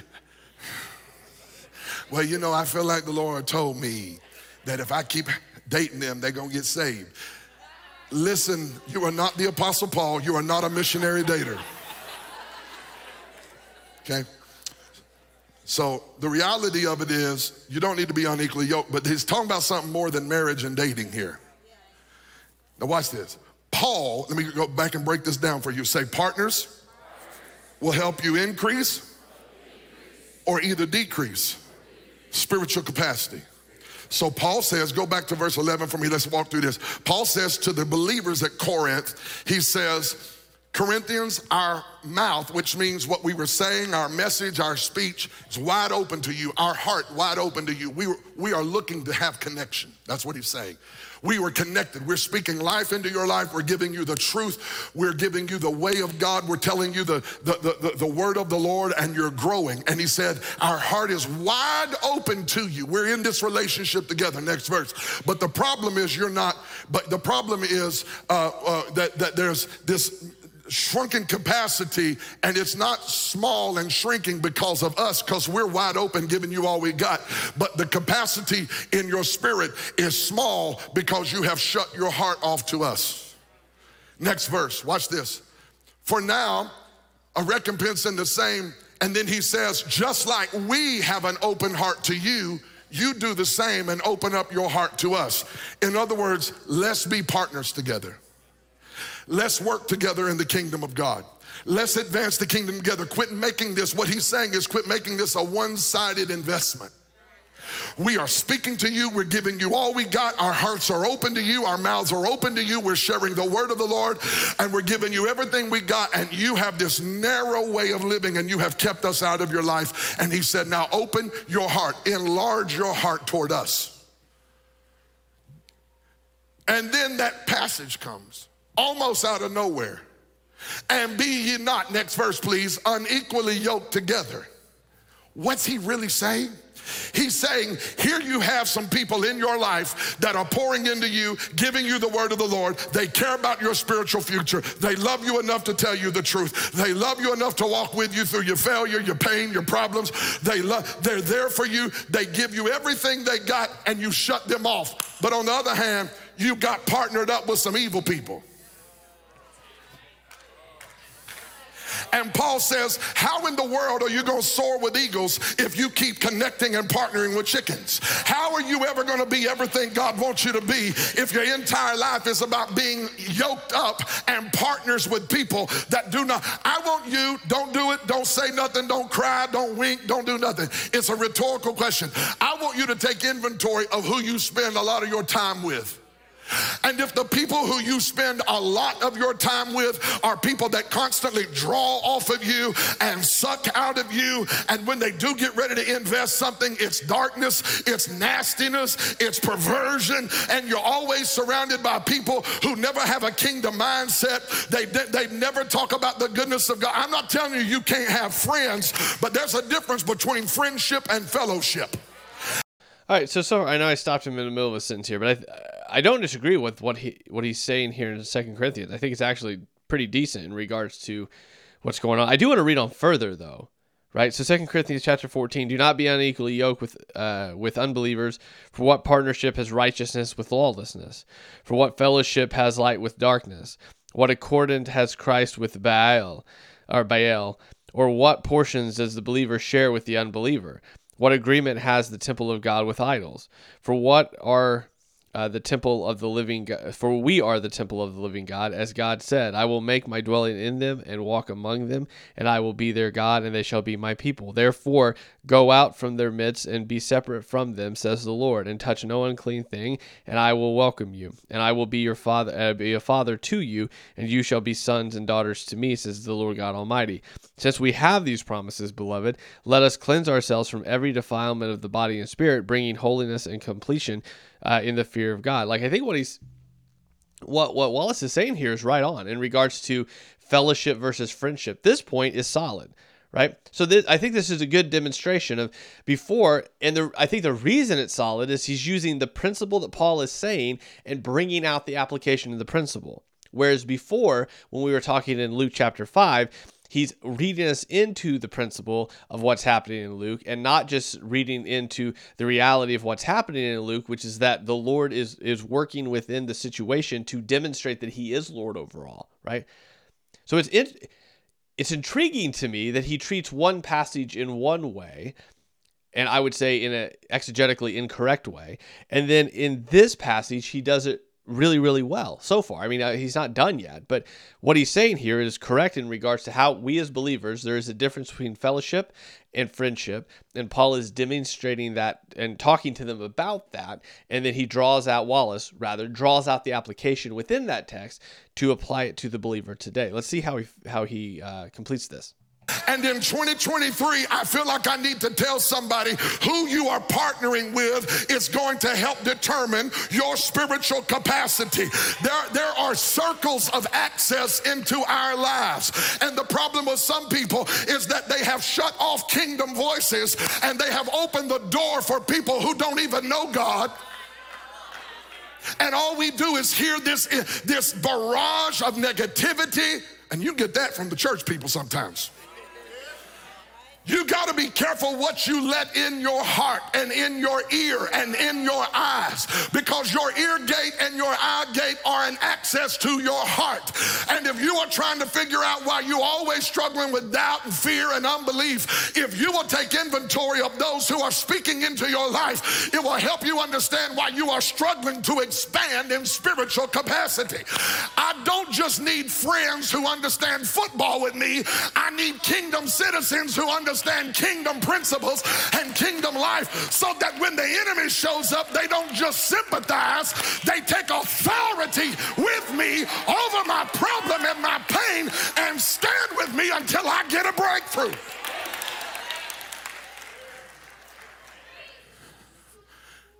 well, you know, I feel like the Lord told me that if I keep dating them, they're gonna get saved. Listen, you are not the Apostle Paul. You are not a missionary dater. Okay? So the reality of it is, you don't need to be unequally yoked, but he's talking about something more than marriage and dating here. Now, watch this. Paul, let me go back and break this down for you. Say, partners will help you increase or either decrease spiritual capacity. So Paul says, go back to verse 11 for me. Let's walk through this. Paul says to the believers at Corinth, he says, Corinthians, our mouth, which means what we were saying, our message, our speech, is wide open to you, our heart wide open to you. We, we are looking to have connection. That's what he's saying. We were connected. We're speaking life into your life. We're giving you the truth. We're giving you the way of God. We're telling you the, the, the, the, the word of the Lord, and you're growing. And he said, Our heart is wide open to you. We're in this relationship together. Next verse. But the problem is, you're not, but the problem is uh, uh, that, that there's this shrunken capacity and it's not small and shrinking because of us because we're wide open giving you all we got. But the capacity in your spirit is small because you have shut your heart off to us. Next verse watch this. For now a recompense in the same and then he says just like we have an open heart to you you do the same and open up your heart to us. In other words let's be partners together Let's work together in the kingdom of God. Let's advance the kingdom together. Quit making this, what he's saying is quit making this a one sided investment. We are speaking to you. We're giving you all we got. Our hearts are open to you. Our mouths are open to you. We're sharing the word of the Lord and we're giving you everything we got. And you have this narrow way of living and you have kept us out of your life. And he said, Now open your heart, enlarge your heart toward us. And then that passage comes almost out of nowhere. And be ye not, next verse please, unequally yoked together. What's he really saying? He's saying, here you have some people in your life that are pouring into you, giving you the word of the Lord. They care about your spiritual future. They love you enough to tell you the truth. They love you enough to walk with you through your failure, your pain, your problems. They love, they're there for you. They give you everything they got and you shut them off. But on the other hand, you got partnered up with some evil people. And Paul says, How in the world are you going to soar with eagles if you keep connecting and partnering with chickens? How are you ever going to be everything God wants you to be if your entire life is about being yoked up and partners with people that do not? I want you, don't do it, don't say nothing, don't cry, don't wink, don't do nothing. It's a rhetorical question. I want you to take inventory of who you spend a lot of your time with. And if the people who you spend a lot of your time with are people that constantly draw off of you and suck out of you, and when they do get ready to invest something, it's darkness, it's nastiness, it's perversion, and you're always surrounded by people who never have a kingdom mindset. They, they, they never talk about the goodness of God. I'm not telling you you can't have friends, but there's a difference between friendship and fellowship. All right, so so I know I stopped him in the middle of a sentence here, but I I don't disagree with what he what he's saying here in Second Corinthians. I think it's actually pretty decent in regards to what's going on. I do want to read on further though, right? So Second Corinthians chapter fourteen: Do not be unequally yoked with uh, with unbelievers. For what partnership has righteousness with lawlessness? For what fellowship has light with darkness? What accordant has Christ with Baal or Baal? Or what portions does the believer share with the unbeliever? What agreement has the temple of God with idols? For what are uh, the temple of the living God, for we are the temple of the living God, as God said, I will make my dwelling in them and walk among them, and I will be their God, and they shall be my people. Therefore, go out from their midst and be separate from them, says the Lord, and touch no unclean thing, and I will welcome you, and I will be your father, uh, be a father to you, and you shall be sons and daughters to me, says the Lord God Almighty. Since we have these promises, beloved, let us cleanse ourselves from every defilement of the body and spirit, bringing holiness and completion uh, in the fear of God. Like I think what he's what what Wallace is saying here is right on in regards to fellowship versus friendship. This point is solid, right? So this, I think this is a good demonstration of before, and the I think the reason it's solid is he's using the principle that Paul is saying and bringing out the application of the principle. Whereas before, when we were talking in Luke chapter five, he's reading us into the principle of what's happening in Luke and not just reading into the reality of what's happening in Luke, which is that the Lord is is working within the situation to demonstrate that he is Lord overall, right? So it's it, it's intriguing to me that he treats one passage in one way and I would say in an exegetically incorrect way. And then in this passage, he does it really, really well so far. I mean, uh, he's not done yet, but what he's saying here is correct in regards to how we as believers, there is a difference between fellowship and friendship. And Paul is demonstrating that and talking to them about that. And then he draws out, Wallace rather, draws out the application within that text to apply it to the believer today. Let's see how he, how he uh, completes this. And in 2023, I feel like I need to tell somebody who you are partnering with is going to help determine your spiritual capacity. There, there are circles of access into our lives. And the problem with some people is that they have shut off kingdom voices and they have opened the door for people who don't even know God. And all we do is hear this, this barrage of negativity. And you get that from the church people sometimes. You got to be careful what you let in your heart and in your ear and in your eyes because your ear gate and your eye gate are an access to your heart. And if you are trying to figure out why you're always struggling with doubt and fear and unbelief, if you will take inventory of those who are speaking into your life, it will help you understand why you are struggling to expand in spiritual capacity. I don't just need friends who understand football with me, I need kingdom citizens who understand understand kingdom principles and kingdom life so that when the enemy shows up, they don't just sympathize, they take authority with me over my problem and my pain and stand with me until I get a breakthrough.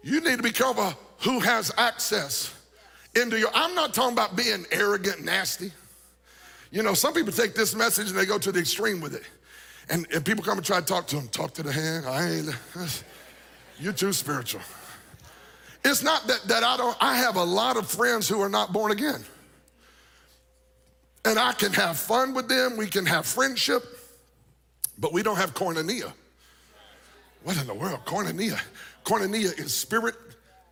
You need to be careful who has access into your. I'm not talking about being arrogant, nasty. You know, some people take this message and they go to the extreme with it. And, and people come and try to talk to them. Talk to the hand. I ain't, *laughs* you're too spiritual. It's not that, that I don't, I have a lot of friends who are not born again. And I can have fun with them, we can have friendship, but we don't have koinonia. What in the world? Koinonia. Koinonia is spirit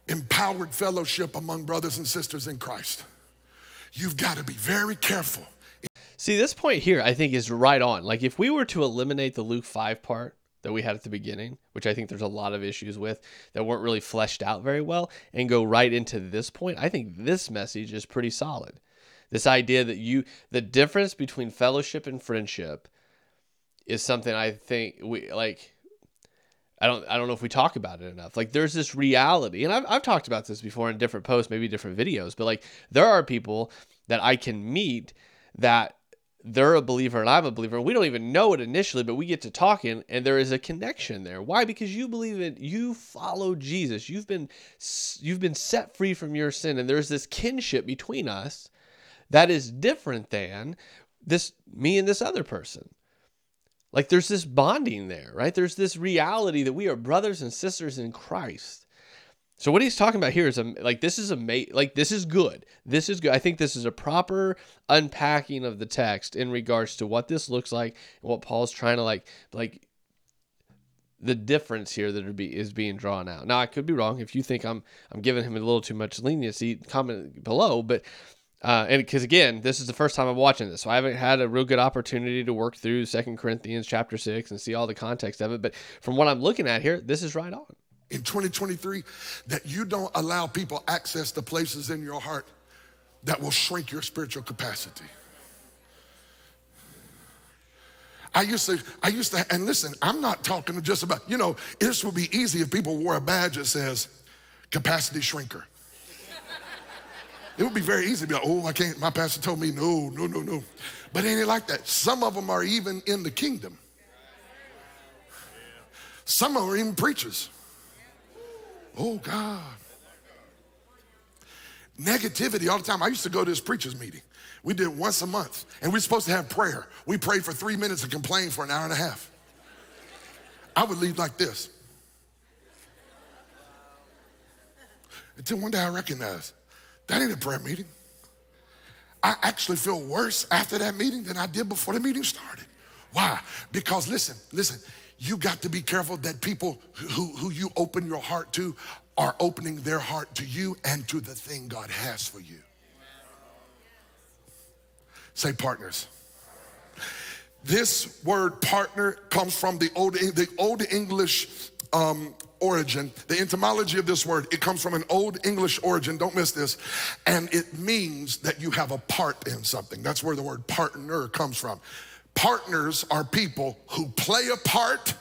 empowered fellowship among brothers and sisters in Christ. You've got to be very careful. See, this point here, I think, is right on. Like, if we were to eliminate the Luke 5 part that we had at the beginning, which I think there's a lot of issues with that weren't really fleshed out very well, and go right into this point, I think this message is pretty solid. This idea that you, the difference between fellowship and friendship is something I think we, like, I don't I don't know if we talk about it enough. Like there's this reality, and I've I've talked about this before in different posts, maybe different videos, but like there are people that I can meet that they're a believer and I'm a believer, we don't even know it initially, but we get to talking, and there is a connection there. Why? Because you believe in you follow Jesus. You've been you've been set free from your sin, and there's this kinship between us that is different than this me and this other person. Like there's this bonding there, right? There's this reality that we are brothers and sisters in Christ. So what he's talking about here is like this is a like this is good. This is good. I think this is a proper unpacking of the text in regards to what this looks like and what Paul's trying to like like the difference here that be, is being drawn out. Now I could be wrong. If you think I'm I'm giving him a little too much leniency, comment below. But uh, and because again, this is the first time I'm watching this, so I haven't had a real good opportunity to work through Second Corinthians chapter six and see all the context of it. But from what I'm looking at here, this is right on. In 2023, that you don't allow people access to places in your heart that will shrink your spiritual capacity. I used to, I used to, and listen, I'm not talking just about, you know, this would be easy if people wore a badge that says capacity shrinker. It would be very easy to be like, oh, I can't, my pastor told me no, no, no, no. But ain't it like that. Some of them are even in the kingdom. Some of them are even preachers. Oh, God. Negativity all the time. I used to go to this preacher's meeting. We did once a month, and we are supposed to have prayer. We prayed for three minutes and complained for an hour and a half. I would leave like this. Until one day I recognized that ain't a prayer meeting. I actually feel worse after that meeting than I did before the meeting started. Why? Because listen, listen, you got to be careful that people who, who you open your heart to are opening their heart to you and to the thing God has for you. Say partners. This word partner comes from the old, the old English um, origin, the etymology of this word, it comes from an old English origin, don't miss this, and it means that you have a part in something. That's where the word partner comes from. Partners are people who play a part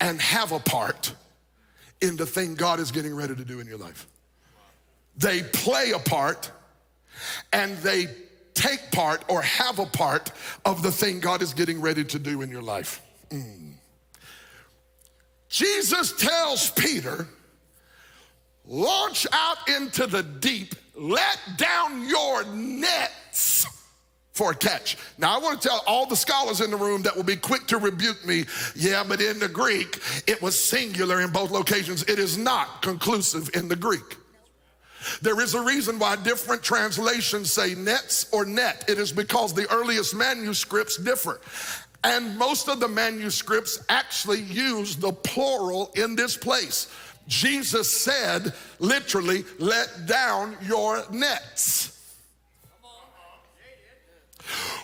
and have a part in the thing God is getting ready to do in your life. They play a part and they take part or have a part of the thing God is getting ready to do in your life. Mm. Jesus tells Peter, launch out into the deep, let down your nets for a catch. Now, I want to tell all the scholars in the room that will be quick to rebuke me. Yeah, but in the Greek, it was singular in both locations. It is not conclusive in the Greek. There is a reason why different translations say nets or net. It is because the earliest manuscripts differ. And most of the manuscripts actually use the plural in this place. Jesus said, literally, let down your nets.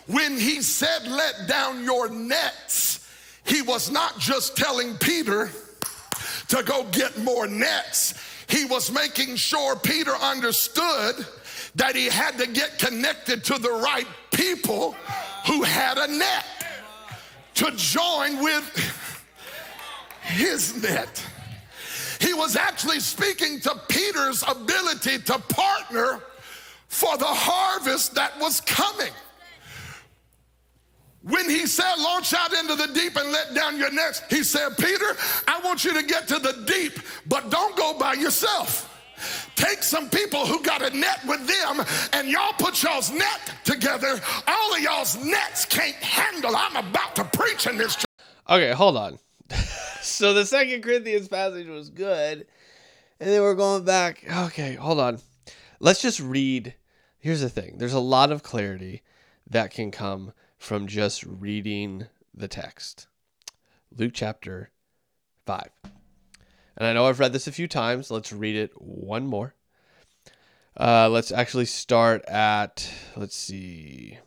When he said, let down your nets, he was not just telling Peter to go get more nets, he was making sure Peter understood that he had to get connected to the right people who had a net to join with his net. He was actually speaking to Peter's ability to partner for the harvest that was coming. When he said, launch out into the deep and let down your nets, he said, Peter, I want you to get to the deep, but don't go by yourself. take some people who got a net with them and y'all put y'all's net together. All of y'all's nets can't handle. I'm about to preach in this. Church. Okay, hold on. *laughs* so the second Corinthians passage was good. And then we're going back. Okay, hold on. Let's just read. Here's the thing there's a lot of clarity that can come from just reading the text. Luke chapter 5. And I know I've read this a few times. Let's read it one more. Uh, let's actually start at, let's see,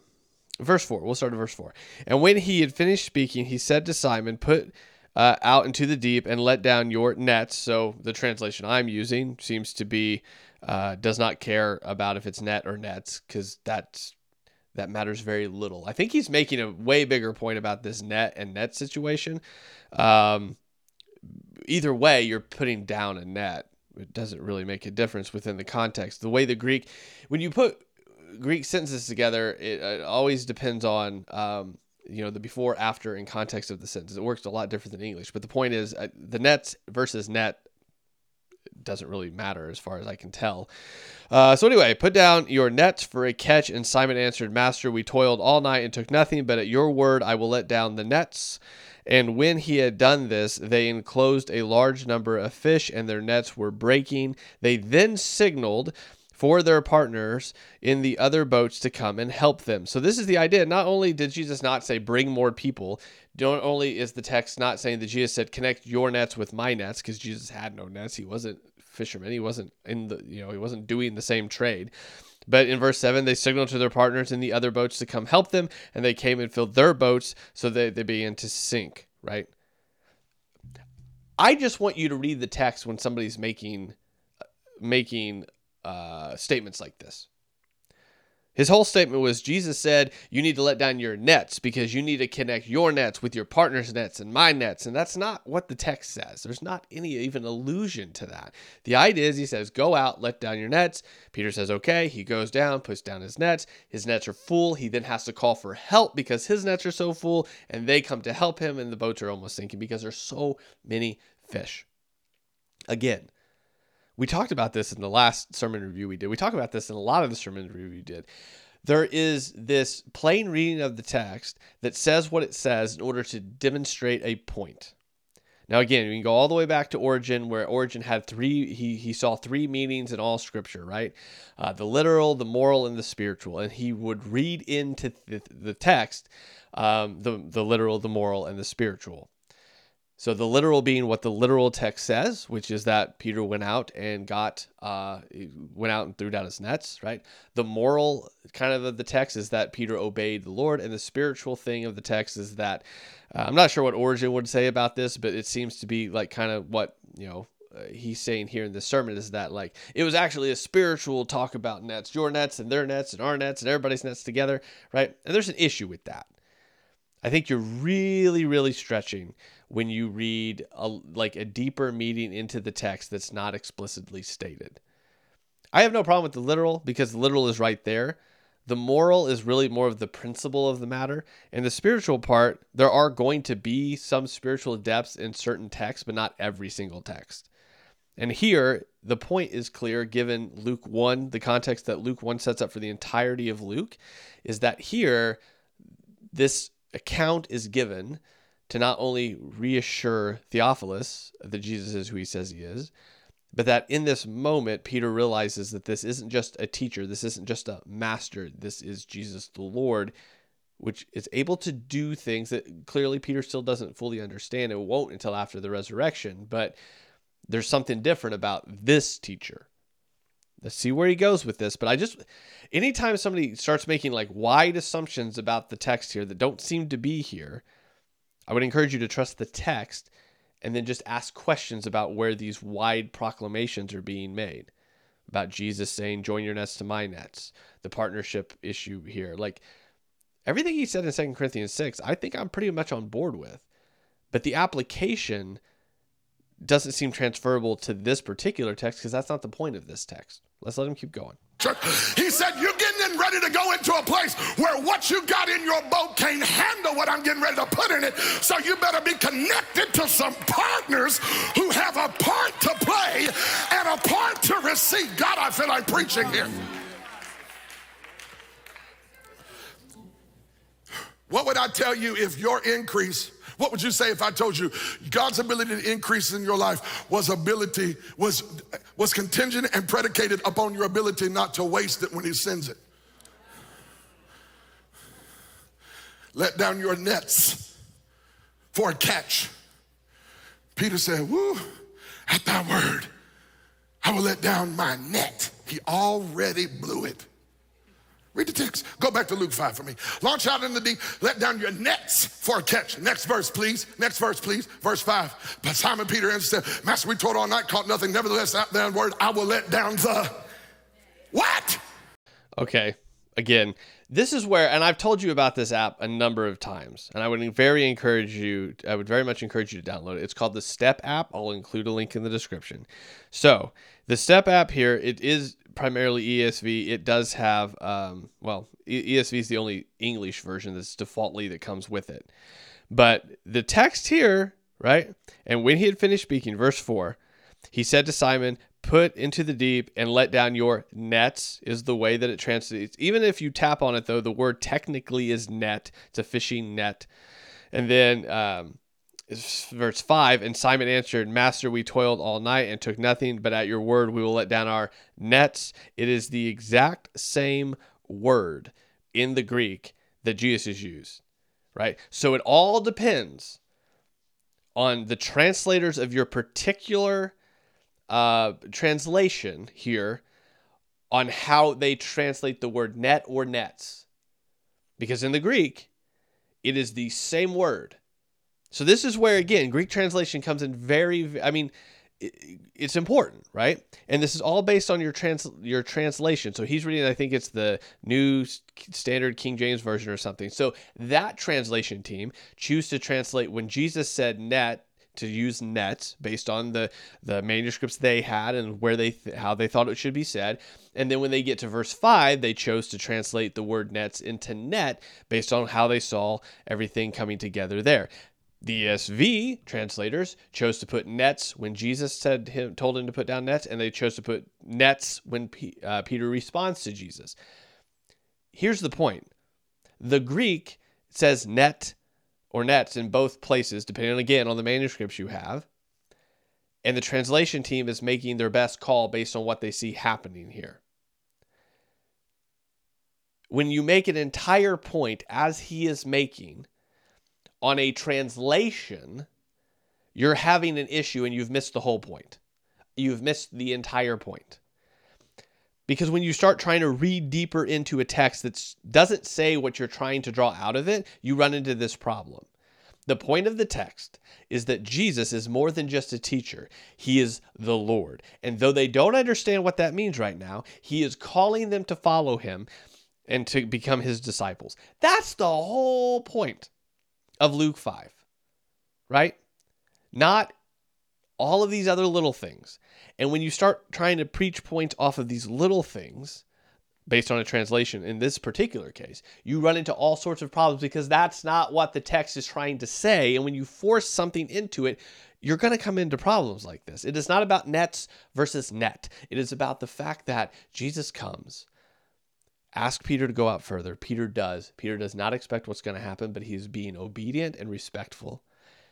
verse 4. We'll start at verse 4. And when he had finished speaking, he said to Simon, Put uh, out into the deep and let down your nets. So the translation I'm using seems to be uh, does not care about if it's net or nets because that's that matters very little. I think he's making a way bigger point about this net and net situation. Um, either way, you're putting down a net. It doesn't really make a difference within the context. The way the Greek, when you put Greek sentences together, it, it always depends on um, you know the before after in context of the sentence it works a lot different than english but the point is uh, the nets versus net doesn't really matter as far as i can tell uh, so anyway put down your nets for a catch and simon answered master we toiled all night and took nothing but at your word i will let down the nets and when he had done this, they enclosed a large number of fish, and their nets were breaking. They then signaled for their partners in the other boats to come and help them. So this is the idea. Not only did Jesus not say bring more people, not only is the text not saying that Jesus said connect your nets with my nets because Jesus had no nets. He wasn't fisherman. He wasn't in the you know, he wasn't doing the same trade. But in verse 7, they signaled to their partners in the other boats to come help them, and they came and filled their boats so that they began to sink, right? I just want you to read the text when somebody's making making uh, statements like this. His whole statement was Jesus said, You need to let down your nets because you need to connect your nets with your partner's nets and my nets. And that's not what the text says. There's not any even allusion to that. The idea is he says, Go out, let down your nets. Peter says, Okay. He goes down, puts down his nets. His nets are full. He then has to call for help because his nets are so full. And they come to help him, and the boats are almost sinking because there's so many fish. Again, we talked about this in the last sermon review we did. We talked about this in a lot of the sermon review we did. There is this plain reading of the text that says what it says in order to demonstrate a point. Now, again, we can go all the way back to Origen, where Origen had three, he, he saw three meanings in all scripture, right? Uh, the literal, the moral, and the spiritual. And he would read into the, the text um, the, the literal, the moral, and the spiritual. So the literal being what the literal text says, which is that Peter went out and got uh, went out and threw down his nets, right? The moral kind of the text is that Peter obeyed the Lord, and the spiritual thing of the text is that uh, I'm not sure what Origen would say about this, but it seems to be like kind of what you know uh, he's saying here in this sermon is that like it was actually a spiritual talk about nets, your nets and their nets and our nets and everybody's nets together, right? And there's an issue with that. I think you're really, really stretching when you read a, like a deeper meaning into the text that's not explicitly stated. I have no problem with the literal because the literal is right there. The moral is really more of the principle of the matter. And the spiritual part, there are going to be some spiritual depths in certain texts, but not every single text. And here, the point is clear given Luke 1, the context that Luke 1 sets up for the entirety of Luke, is that here, this account is given to not only reassure Theophilus that Jesus is who he says he is, but that in this moment, Peter realizes that this isn't just a teacher, this isn't just a master, this is Jesus the Lord, which is able to do things that clearly Peter still doesn't fully understand and won't until after the resurrection. But there's something different about this teacher. Let's see where he goes with this. But I just, anytime somebody starts making like wide assumptions about the text here that don't seem to be here, I would encourage you to trust the text and then just ask questions about where these wide proclamations are being made. About Jesus saying, join your nets to my nets, the partnership issue here. Like everything he said in 2 Corinthians 6, I think I'm pretty much on board with. But the application doesn't seem transferable to this particular text because that's not the point of this text. Let's let him keep going. He said, You're getting in ready to go into a place where what you got in your boat can't handle what I'm getting ready to put in it. So you better be connected to some partners who have a part to play and a part to receive. God, I feel like preaching here. What would I tell you if your increase what would you say if I told you God's ability to increase in your life was ability was was contingent and predicated upon your ability not to waste it when he sends it? Let down your nets for a catch. Peter said, Woo, at thy word, I will let down my net. He already blew it. Read the text. Go back to Luke 5 for me. Launch out in the deep. Let down your nets for a catch. Next verse, please. Next verse, please. Verse 5. But Simon Peter answered, Master, we toiled all night, caught nothing. Nevertheless, that down word, I will let down the what? Okay. Again, this is where, and I've told you about this app a number of times, and I would very encourage you, I would very much encourage you to download it. It's called the Step app. I'll include a link in the description. So, the Step app here, it is primarily ESV. It does have, um, well, ESV is the only English version that's defaultly that comes with it. But the text here, right? And when he had finished speaking, verse 4, he said to Simon, Put into the deep and let down your nets, is the way that it translates. Even if you tap on it, though, the word technically is net. It's a fishing net. And then um, verse 5 and simon answered master we toiled all night and took nothing but at your word we will let down our nets it is the exact same word in the greek that jesus used right? So it all depends on the translators of your particular uh, translation here on how they translate the word net or nets. Because in the greek it is the same word so this is where again Greek translation comes in very I mean it's important, right? And this is all based on your trans your translation. So he's reading I think it's the New Standard King James version or something. So that translation team choose to translate when Jesus said net to use nets based on the the manuscripts they had and where they th- how they thought it should be said and then when they get to verse 5 they chose to translate the word nets into net based on how they saw everything coming together there the ESV translators chose to put nets when Jesus said him told him to put down nets, and they chose to put nets when P, uh, Peter responds to Jesus. Here's the point: the Greek says net or nets in both places, depending again on the manuscripts you have, and the translation team is making their best call based on what they see happening here. When you make an entire point, as he is making on a translation, you're having an issue and you've missed the whole point. You've missed the entire point. Because when you start trying to read deeper into a text that doesn't say what you're trying to draw out of it, you run into this problem. The point of the text is that Jesus is more than just a teacher. He is the Lord. And though they don't understand what that means right now, he is calling them to follow him and to become his disciples. That's the whole point of Luke 5, right? Not all of these other little things. And when you start trying to preach points off of these little things, based on a translation in this particular case, you run into all sorts of problems because that's not what the text is trying to say. And when you force something into it, you're going to come into problems like this. It is not about nets versus net, it is about the fact that Jesus comes ask Peter to go out further. Peter does. Peter does not expect what's going to happen, but he's being obedient and respectful.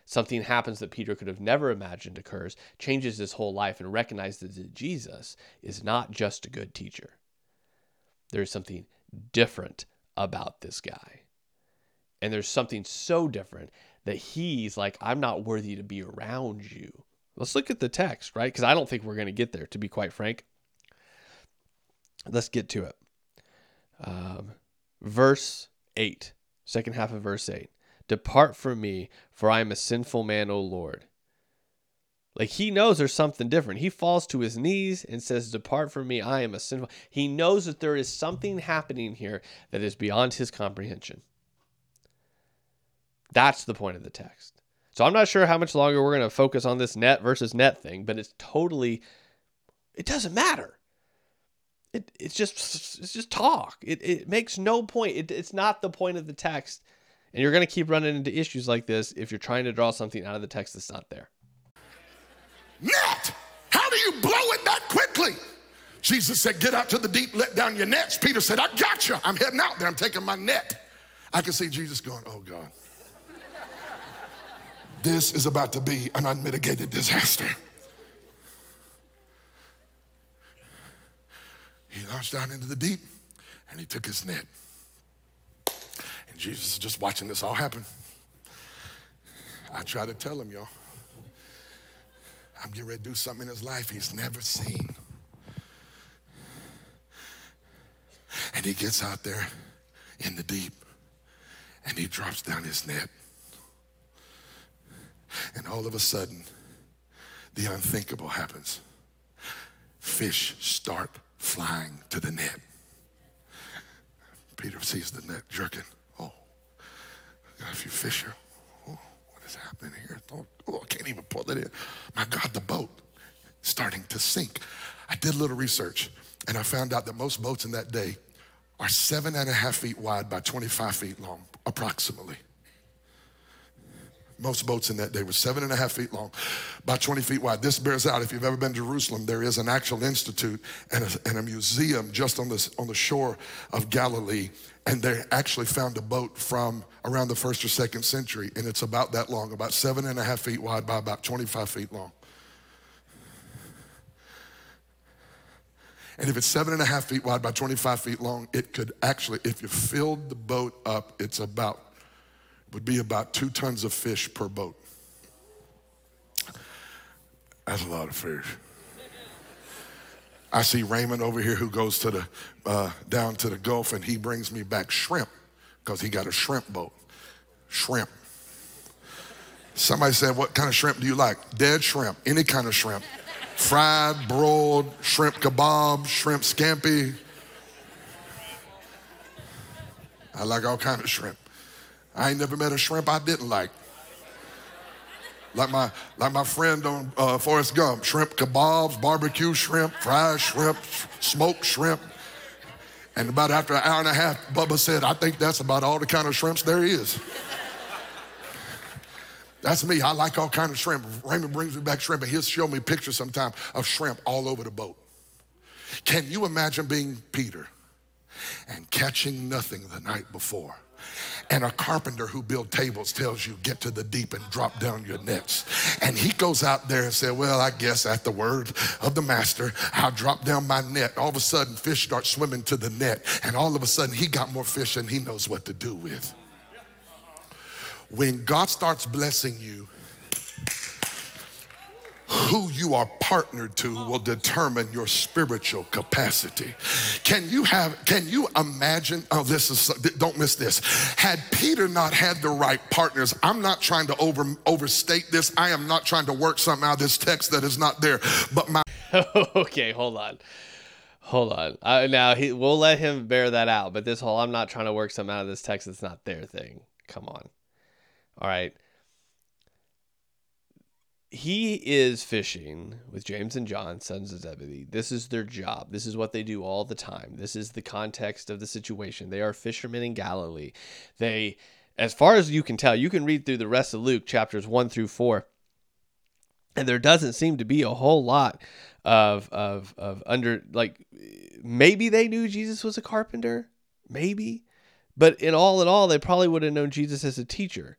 Something happens that Peter could have never imagined occurs, changes his whole life, and recognizes that Jesus is not just a good teacher. There's something different about this guy. And there's something so different that he's like, I'm not worthy to be around you. Let's look at the text, right? Because I don't think we're going to get there, to be quite frank. Let's get to it. Um, verse 8, second half of verse 8. Depart from me, for I am a sinful man, O Lord. Like he knows there's something different. He falls to his knees and says, Depart from me, I am a sinful. He knows that there is something happening here that is beyond his comprehension. That's the point of the text. So I'm not sure how much longer we're going to focus on this net versus net thing, but it's totally, it doesn't matter. It, it's just it's just talk. It, it makes no point. It, it's not the point of the text. And you're going to keep running into issues like this if you're trying to draw something out of the text that's not there. Net! How do you blow it that quickly? Jesus said, Get out to the deep, let down your nets. Peter said, I got you. I'm heading out there. I'm taking my net. I can see Jesus going, Oh God. This is about to be an unmitigated disaster. He launched out into the deep and he took his net. And Jesus is just watching this all happen. I try to tell him, y'all, I'm getting ready to do something in his life he's never seen. And he gets out there in the deep and he drops down his net. And all of a sudden, the unthinkable happens. Fish start flying to the net. Peter sees the net jerking. Oh, got a few fish here. Oh, what is happening here? Oh, oh, I can't even pull it in. My God, the boat starting to sink. I did a little research and I found out that most boats in that day are seven and a half feet wide by 25 feet long, approximately. Most boats in that day were seven and a half feet long, by 20 feet wide. This bears out, if you've ever been to Jerusalem, there is an actual institute and a, and a museum just on, this, on the shore of Galilee. And they actually found a boat from around the first or second century, and it's about that long, about seven and a half feet wide by about 25 feet long. And if it's seven and a half feet wide by 25 feet long, it could actually, if you filled the boat up, it's about, would be about two tons of fish per boat. That's a lot of fish. I see Raymond over here who goes to the uh, down to the Gulf and he brings me back shrimp because he got a shrimp boat. Shrimp. Somebody said, "What kind of shrimp do you like?" Dead shrimp, any kind of shrimp fried, broiled, shrimp kebab, shrimp scampi. I like all kind of shrimp. I ain't never met a shrimp I didn't like. Like my, like my friend on uh, Forrest Gump, shrimp kebabs, barbecue shrimp, fried shrimp, smoked shrimp. And about after an hour and a half, Bubba said, I think that's about all the kind of shrimps there is. That's me. I like all kind of shrimp. Raymond brings me back shrimp, and he'll show me pictures sometime of shrimp all over the boat. Can you imagine being Peter and catching nothing the night before? And a carpenter who built tables tells you, get to the deep and drop down your nets. And he goes out there and says, well, I guess at the word of the master, I'll drop down my net. All of a sudden, fish start swimming to the net. And all of a sudden, he got more fish than he knows what to do with. When God starts blessing you, who you are partnered to will determine your spiritual capacity. Can you have can you imagine oh this is don't miss this. Had Peter not had the right partners, I'm not trying to over overstate this. I am not trying to work something out of this text that is not there. But my *laughs* Okay, hold on. Hold on. Uh, now he, we'll let him bear that out, but this whole I'm not trying to work something out of this text that's not there thing. Come on. All right. He is fishing with James and John, sons of Zebedee. This is their job. This is what they do all the time. This is the context of the situation. They are fishermen in Galilee. They, as far as you can tell, you can read through the rest of Luke chapters one through four, and there doesn't seem to be a whole lot of of of under like maybe they knew Jesus was a carpenter, maybe, but in all in all, they probably would have known Jesus as a teacher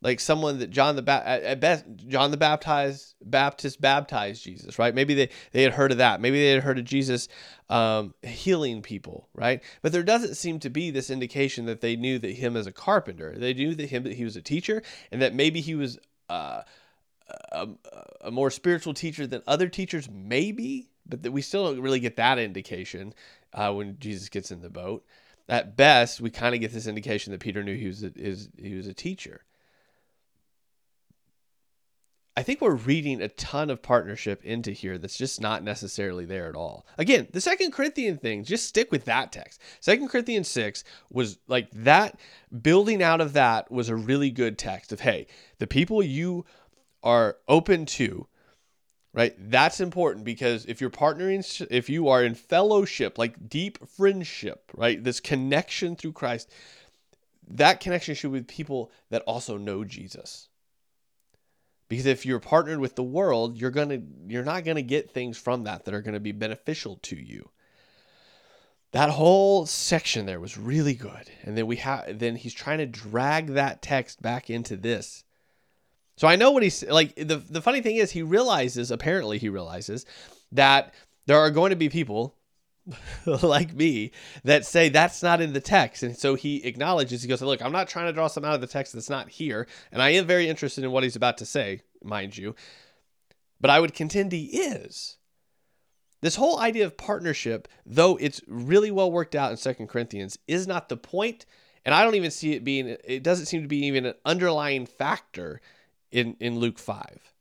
like someone that John the ba- at best John the Baptized Baptist baptized Jesus, right? Maybe they they had heard of that. Maybe they had heard of Jesus um, healing people, right? But there doesn't seem to be this indication that they knew that him as a carpenter. They knew that him that he was a teacher, and that maybe he was uh, a, a more spiritual teacher than other teachers, maybe. But that we still don't really get that indication uh, when Jesus gets in the boat. At best, we kind of get this indication that Peter knew he was a, is he was a teacher. I think we're reading a ton of partnership into here that's just not necessarily there at all. Again, the Second Corinthian thing, just stick with that text. Second Corinthians 6 was like that, building out of that was a really good text of, hey, the people you are open to right? That's important because if you're partnering, if you are in fellowship, like deep friendship, right? This connection through Christ, that connection should be with people that also know Jesus. Because if you're partnered with the world, you're going to you're not going to get things from that that are going to be beneficial to you. That whole section there was really good. And then we have then he's trying to drag that text back into this. So I know what he's like the the funny thing is he realizes apparently he realizes that there are going to be people *laughs* like me that say that's not in the text. And so he acknowledges, he goes, Look, I'm not trying to draw some out of the text that's not here. And I am very interested in what he's about to say, mind you. But I would contend he is. This whole idea of partnership, though it's really well worked out in Second Corinthians, is not the point, And I don't even see it being, it doesn't seem to be even an underlying factor in, in Luke 5.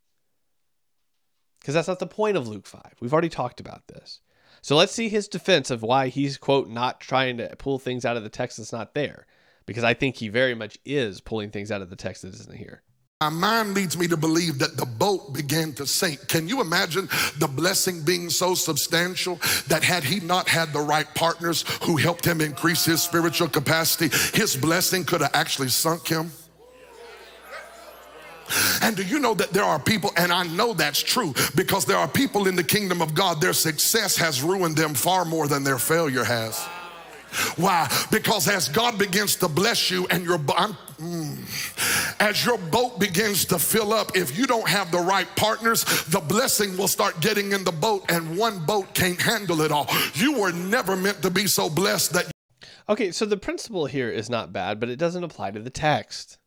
Because that's not the point of Luke 5. We've already talked about this. So let's see his defense of why he's, quote, not trying to pull things out of the text that's not there. Because I think he very much is pulling things out of the text that isn't here. My mind leads me to believe that the boat began to sink. Can you imagine the blessing being so substantial that had he not had the right partners who helped him increase his spiritual capacity, his blessing could have actually sunk him? And do you know that there are people, and I know that's true because there are people in the kingdom of God, their success has ruined them far more than their failure has. Why? Because as God begins to bless you and your mm, as your boat begins to fill up, if you don't have the right partners, the blessing will start getting in the boat, and one boat can't handle it all. You were never meant to be so blessed that. Okay, so the principle here is not bad, but it doesn't apply to the text.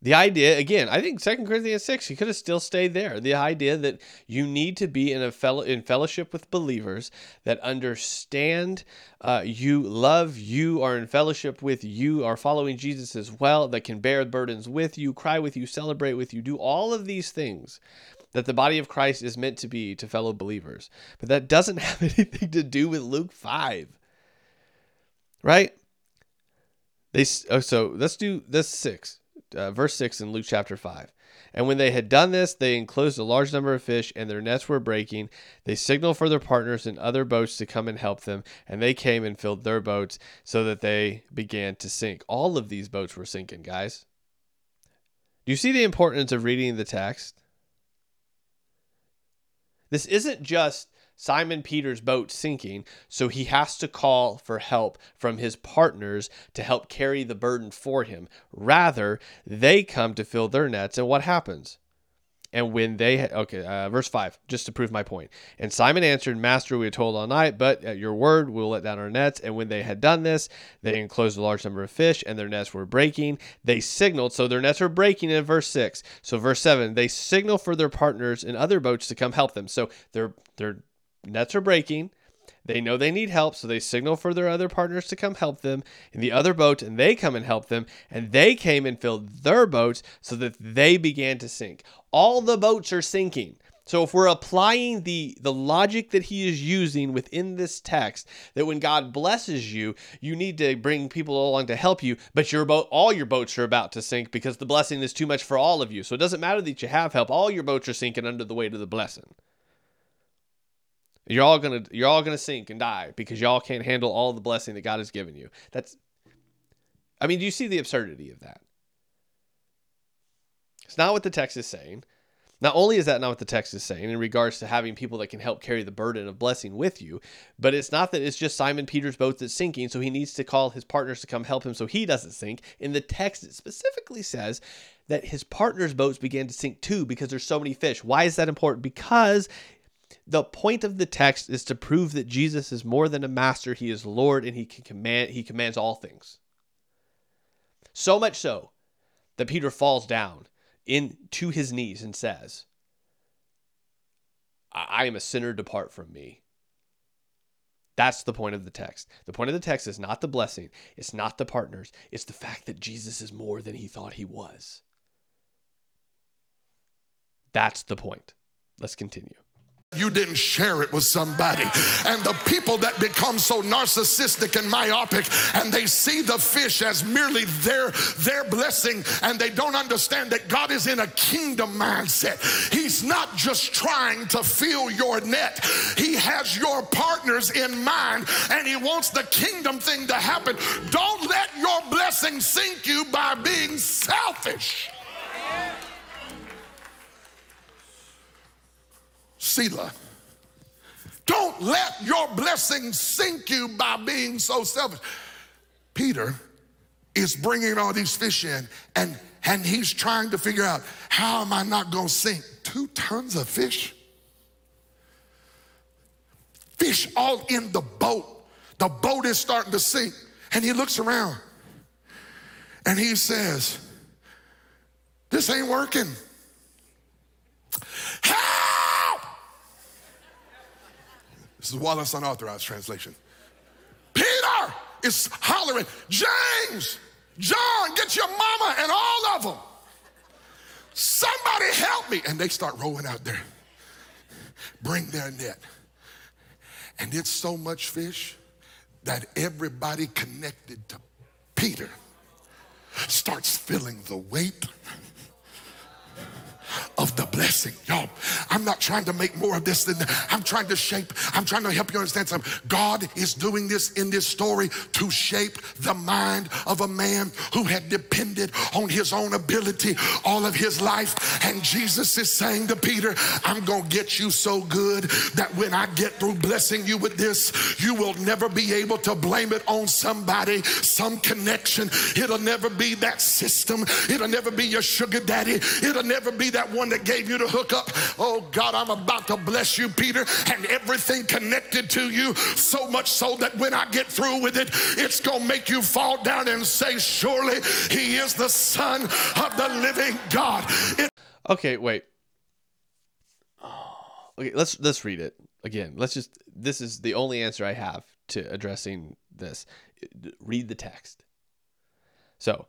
The idea, again, I think Second Corinthians 6, he could have still stayed there. The idea that you need to be in a fellow in fellowship with believers that understand uh, you, love you, are in fellowship with you, are following Jesus as well, that can bear burdens with you, cry with you, celebrate with you, do all of these things that the body of Christ is meant to be to fellow believers. But that doesn't *laughs* have anything to do with Luke 5. Right? They oh, so let's do this 6 uh, verse 6 in Luke chapter 5. And when they had done this, they enclosed a large number of fish, and their nets were breaking. They signaled for their partners in other boats to come and help them, and they came and filled their boats so that they began to sink. All of these boats were sinking, guys. Do you see the importance of reading the text? This isn't just Simon Peter's boat sinking, so he has to call for help from his partners to help carry the burden for him. Rather, they come to fill their nets, and what happens? And when they, okay, uh, verse 5, just to prove my point. And Simon answered, Master, we had told all night, but at your word, we'll let down our nets. And when they had done this, they enclosed a large number of fish, and their nets were breaking. They signaled, so their nets are breaking in verse 6. So, verse 7, they signal for their partners in other boats to come help them. So, they're, they're nets are breaking. They know they need help, so they signal for their other partners to come help them in the other boat, and they come and help them. And they came and filled their boats so that they began to sink. All the boats are sinking. So if we're applying the the logic that he is using within this text, that when God blesses you, you need to bring people along to help you, but your boat all your boats are about to sink because the blessing is too much for all of you. So it doesn't matter that you have help, all your boats are sinking under the weight of the blessing. You're all gonna you're all gonna sink and die because y'all can't handle all the blessing that God has given you. That's I mean, do you see the absurdity of that? It's not what the text is saying. Not only is that not what the text is saying in regards to having people that can help carry the burden of blessing with you, but it's not that it's just Simon Peter's boat that's sinking, so he needs to call his partners to come help him so he doesn't sink. In the text, it specifically says that his partners' boats began to sink too because there's so many fish. Why is that important? Because the point of the text is to prove that Jesus is more than a master, he is Lord and he can command he commands all things. So much so that Peter falls down into his knees and says, I am a sinner, depart from me. That's the point of the text. The point of the text is not the blessing, it's not the partners, it's the fact that Jesus is more than he thought he was. That's the point. Let's continue. You didn't share it with somebody. And the people that become so narcissistic and myopic and they see the fish as merely their, their blessing and they don't understand that God is in a kingdom mindset. He's not just trying to fill your net, He has your partners in mind and He wants the kingdom thing to happen. Don't let your blessing sink you by being selfish. Selah. Don't let your blessing sink you by being so selfish. Peter is bringing all these fish in and and he's trying to figure out how am I not going to sink two tons of fish? Fish all in the boat. The boat is starting to sink. And he looks around and he says, This ain't working. This is Wallace Unauthorized Translation. Peter is hollering, James, John, get your mama and all of them. Somebody help me. And they start rolling out there. Bring their net. And it's so much fish that everybody connected to Peter starts feeling the weight of the blessing. Y'all, I'm not trying to make more of this than I'm trying to shape, I'm trying to help you understand something. God is doing this in this story to shape the mind of a man who had depended on his own ability all of his life. And Jesus is saying to Peter, I'm going to get you so good that when I get through blessing you with this, you will never be able to blame it on somebody, some connection. It'll never be that system. It'll never be your sugar daddy. It'll never be that one that gave you the hookup. Oh God, I'm about to bless you, Peter, and everything connected to you, so much so that when I get through with it, it's gonna make you fall down and say, Surely he is the Son of the living God. It- Okay, wait. Oh, okay, let's let's read it again. Let's just this is the only answer I have to addressing this. Read the text. So,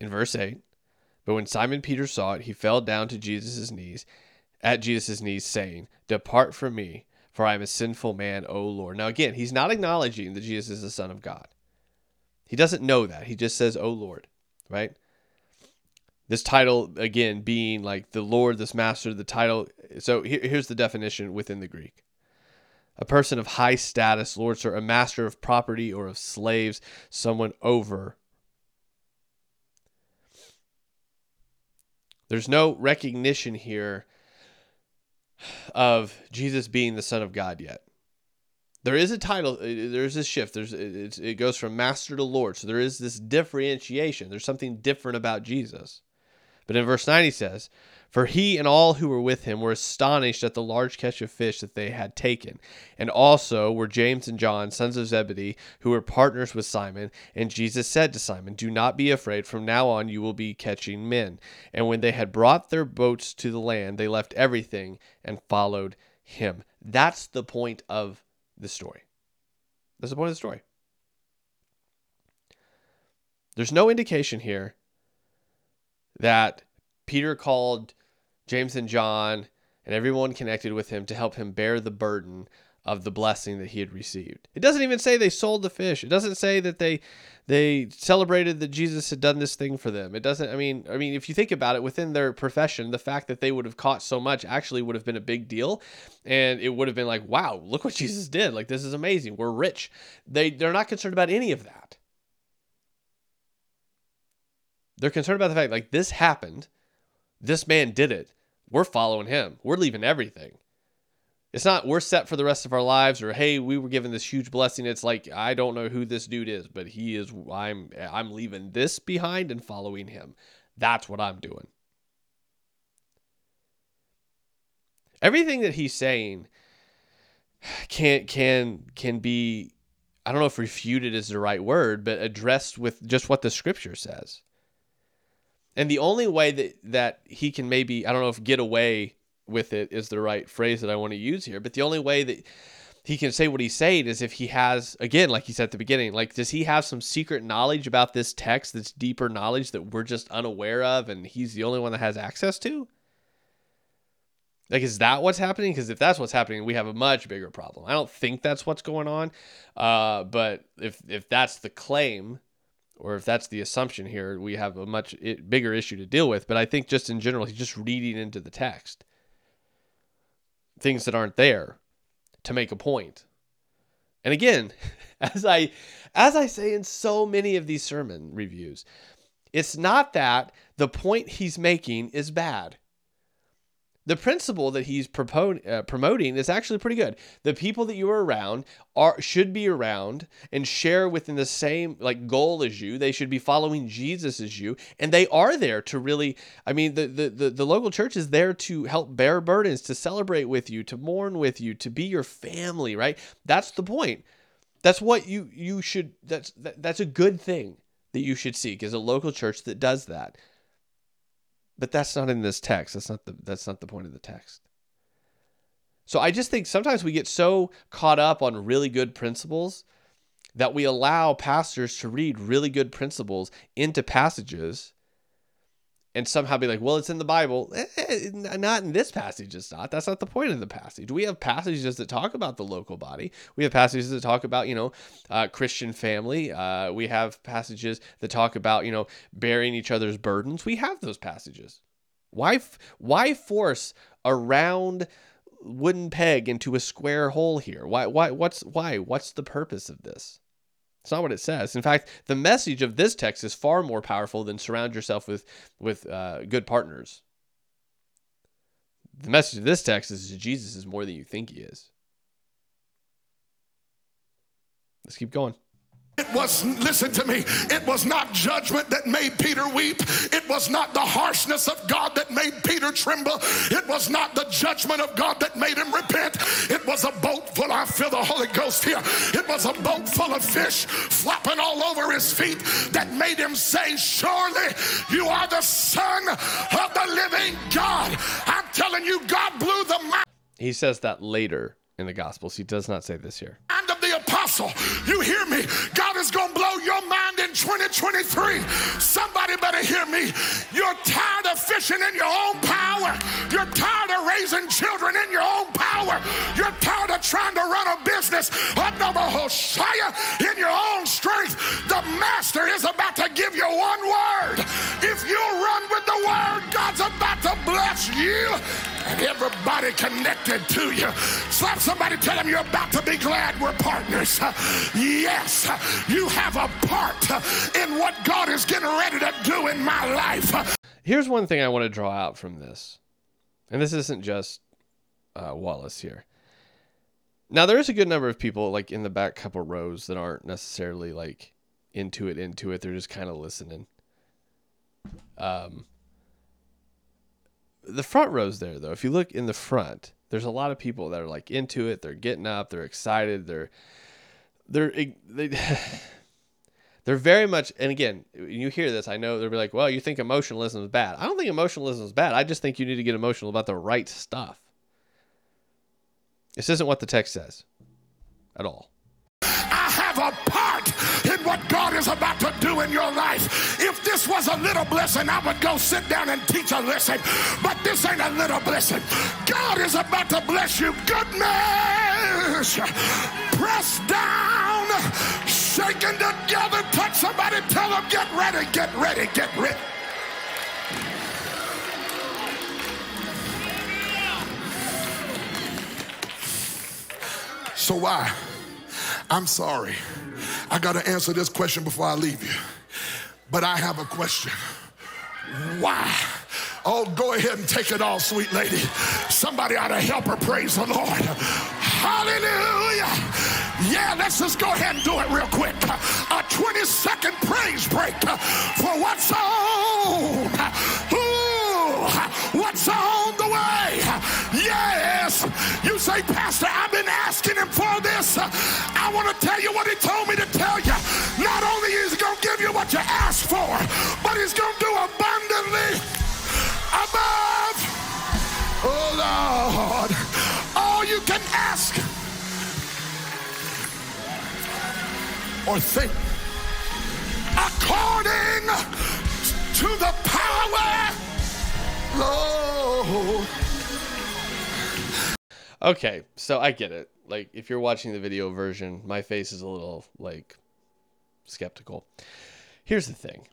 in verse 8, but when Simon Peter saw it, he fell down to Jesus' knees, at Jesus' knees, saying, Depart from me, for I am a sinful man, O Lord. Now, again, he's not acknowledging that Jesus is the Son of God. He doesn't know that. He just says, O Lord, right? This title, again, being like the Lord, this master, the title. So here, here's the definition within the Greek a person of high status, Lord, sir, a master of property or of slaves, someone over There's no recognition here of Jesus being the Son of God yet. There is a title, uh, there's a shift. There's it goes from master to Lord. So there is this differentiation. There's something different about Jesus. But in verse 9 he says, For he and all who were with him were astonished at the large catch of fish that they had taken. And also were James and John, sons of Zebedee, who were partners with Simon. And Jesus said to Simon, Do not be afraid. From now on you will be catching men. And when they had brought their boats to the land, they left everything and followed him. That's the point of the story. That's the point of the story. There's no indication here that Peter called James and John and everyone connected with him to help him bear the burden of the blessing that he had received. It doesn't even say they sold the fish. It doesn't say that they they celebrated that Jesus had done this thing for them. It doesn't I mean I mean if you think about it within their profession, the fact that they would have caught so much actually would have been a big deal and it would have been like, "Wow, look what Jesus did. Like this is amazing. We're rich." They they're not concerned about any of that. They're concerned about the fact like this happened. This man did it. We're following him. We're leaving everything. It's not we're set for the rest of our lives or hey, we were given this huge blessing. It's like I don't know who this dude is, but he is I'm I'm leaving this behind and following him. That's what I'm doing. Everything that he's saying can can can be I don't know if refuted is the right word, but addressed with just what the scripture says. And the only way that that he can maybe I don't know if get away with it is the right phrase that I want to use here, but the only way that he can say what he's saying is if he has again like he said at the beginning like does he have some secret knowledge about this text that's deeper knowledge that we're just unaware of and he's the only one that has access to Like, is that what's happening? Because if that's what's happening, we have a much bigger problem. I don't think that's what's going on. Uh, but if if that's the claim, or if that's the assumption here, we have a much bigger issue to deal with. But I think just in general, he's just reading into the text things that aren't there to make a point. And again, *laughs* as I as I say in so many of these sermon reviews, it's not that the point he's making is bad the principle that he's uh, promoting is actually pretty good. The people that you are around are should be around and share within the same like goal as you. They should be following Jesus as you, and they are there to really. I mean, the the the, the local church is there to help bear burdens, to celebrate with you, to mourn with you, to be your family. Right? That's the point. That's what you you should. That's that, that's a good thing that you should seek is a local church that does that. But that's not in this text. That's not the that's not the point of the text. So I just think sometimes we get so caught up on really good principles that we allow pastors to read really good principles into passages and somehow be like, well, it's in the Bible. Eh, not in this passage, it's not. That's not the point of the passage. We have passages that talk about the local body. We have passages that talk about, you know, uh, Christian family. Uh, we have passages that talk about, you know, bearing each other's burdens. We have those passages. Why, why force a round wooden peg into a square hole here? Why, why, what's, why, what's the purpose of this? It's not what it says. In fact, the message of this text is far more powerful than surround yourself with with uh, good partners. The message of this text is Jesus is more than you think he is. Let's keep going. It was, listen to me, it was not judgment that made Peter weep. It was not the harshness of God that made Peter tremble. It was not the judgment of God that made him repent. It was a boat full, I feel the Holy Ghost here. It was a boat full of fish flopping all over his feet that made him say, Surely you are the Son of the living God. I'm telling you, God blew the mind. He says that later in the Gospels. He does not say this here. Apostle, you hear me? God is going to blow your mind in 2023. Somebody better hear me. You're tired of fishing in your own power. You're tired of raising children in your own power. You're tired of trying to run a business under the Hosea in your own strength. The master is about to give you one word. If you run with the word, God's about to bless you everybody connected to you. Slap somebody, tell them you're about to be glad we're partners. Yes, you have a part in what God is getting ready to do in my life. Here's one thing I want to draw out from this, and this isn't just uh, Wallace here. Now there is a good number of people like in the back couple rows that aren't necessarily like into it, into it. They're just kind of listening. Um, the front rows there though. If you look in the front there's a lot of people that are like into it. They're getting up. They're excited. They're they're they, *laughs* they're very much and again you hear this i know they'll be like well you think emotionalism is bad. I don't think emotionalism is bad. I just think you need to get emotional about the right stuff. This isn't what the text says at all. I have a part in what God is about to do in your life. This was a little blessing, I would go sit down and teach a lesson. But this ain't a little blessing. God is about to bless you. Goodness. Press down, shaking together. Touch somebody, tell them, get ready, get ready, get ready. So why? I'm sorry. I got to answer this question before I leave you. But I have a question. Why? Oh, go ahead and take it all, sweet lady. Somebody ought to help her praise the Lord. Hallelujah. Yeah, let's just go ahead and do it real quick. A 20 second praise break for what's on. Ooh, what's on the way? Yes. You say, Pastor, I've been asking him for this. I want to tell you what he told me to tell you. You ask for, but he's going to do abundantly above. Oh, Lord. All you can ask or think according to the power, Lord Okay, so I get it. Like if you're watching the video version, my face is a little like skeptical. Here's the thing.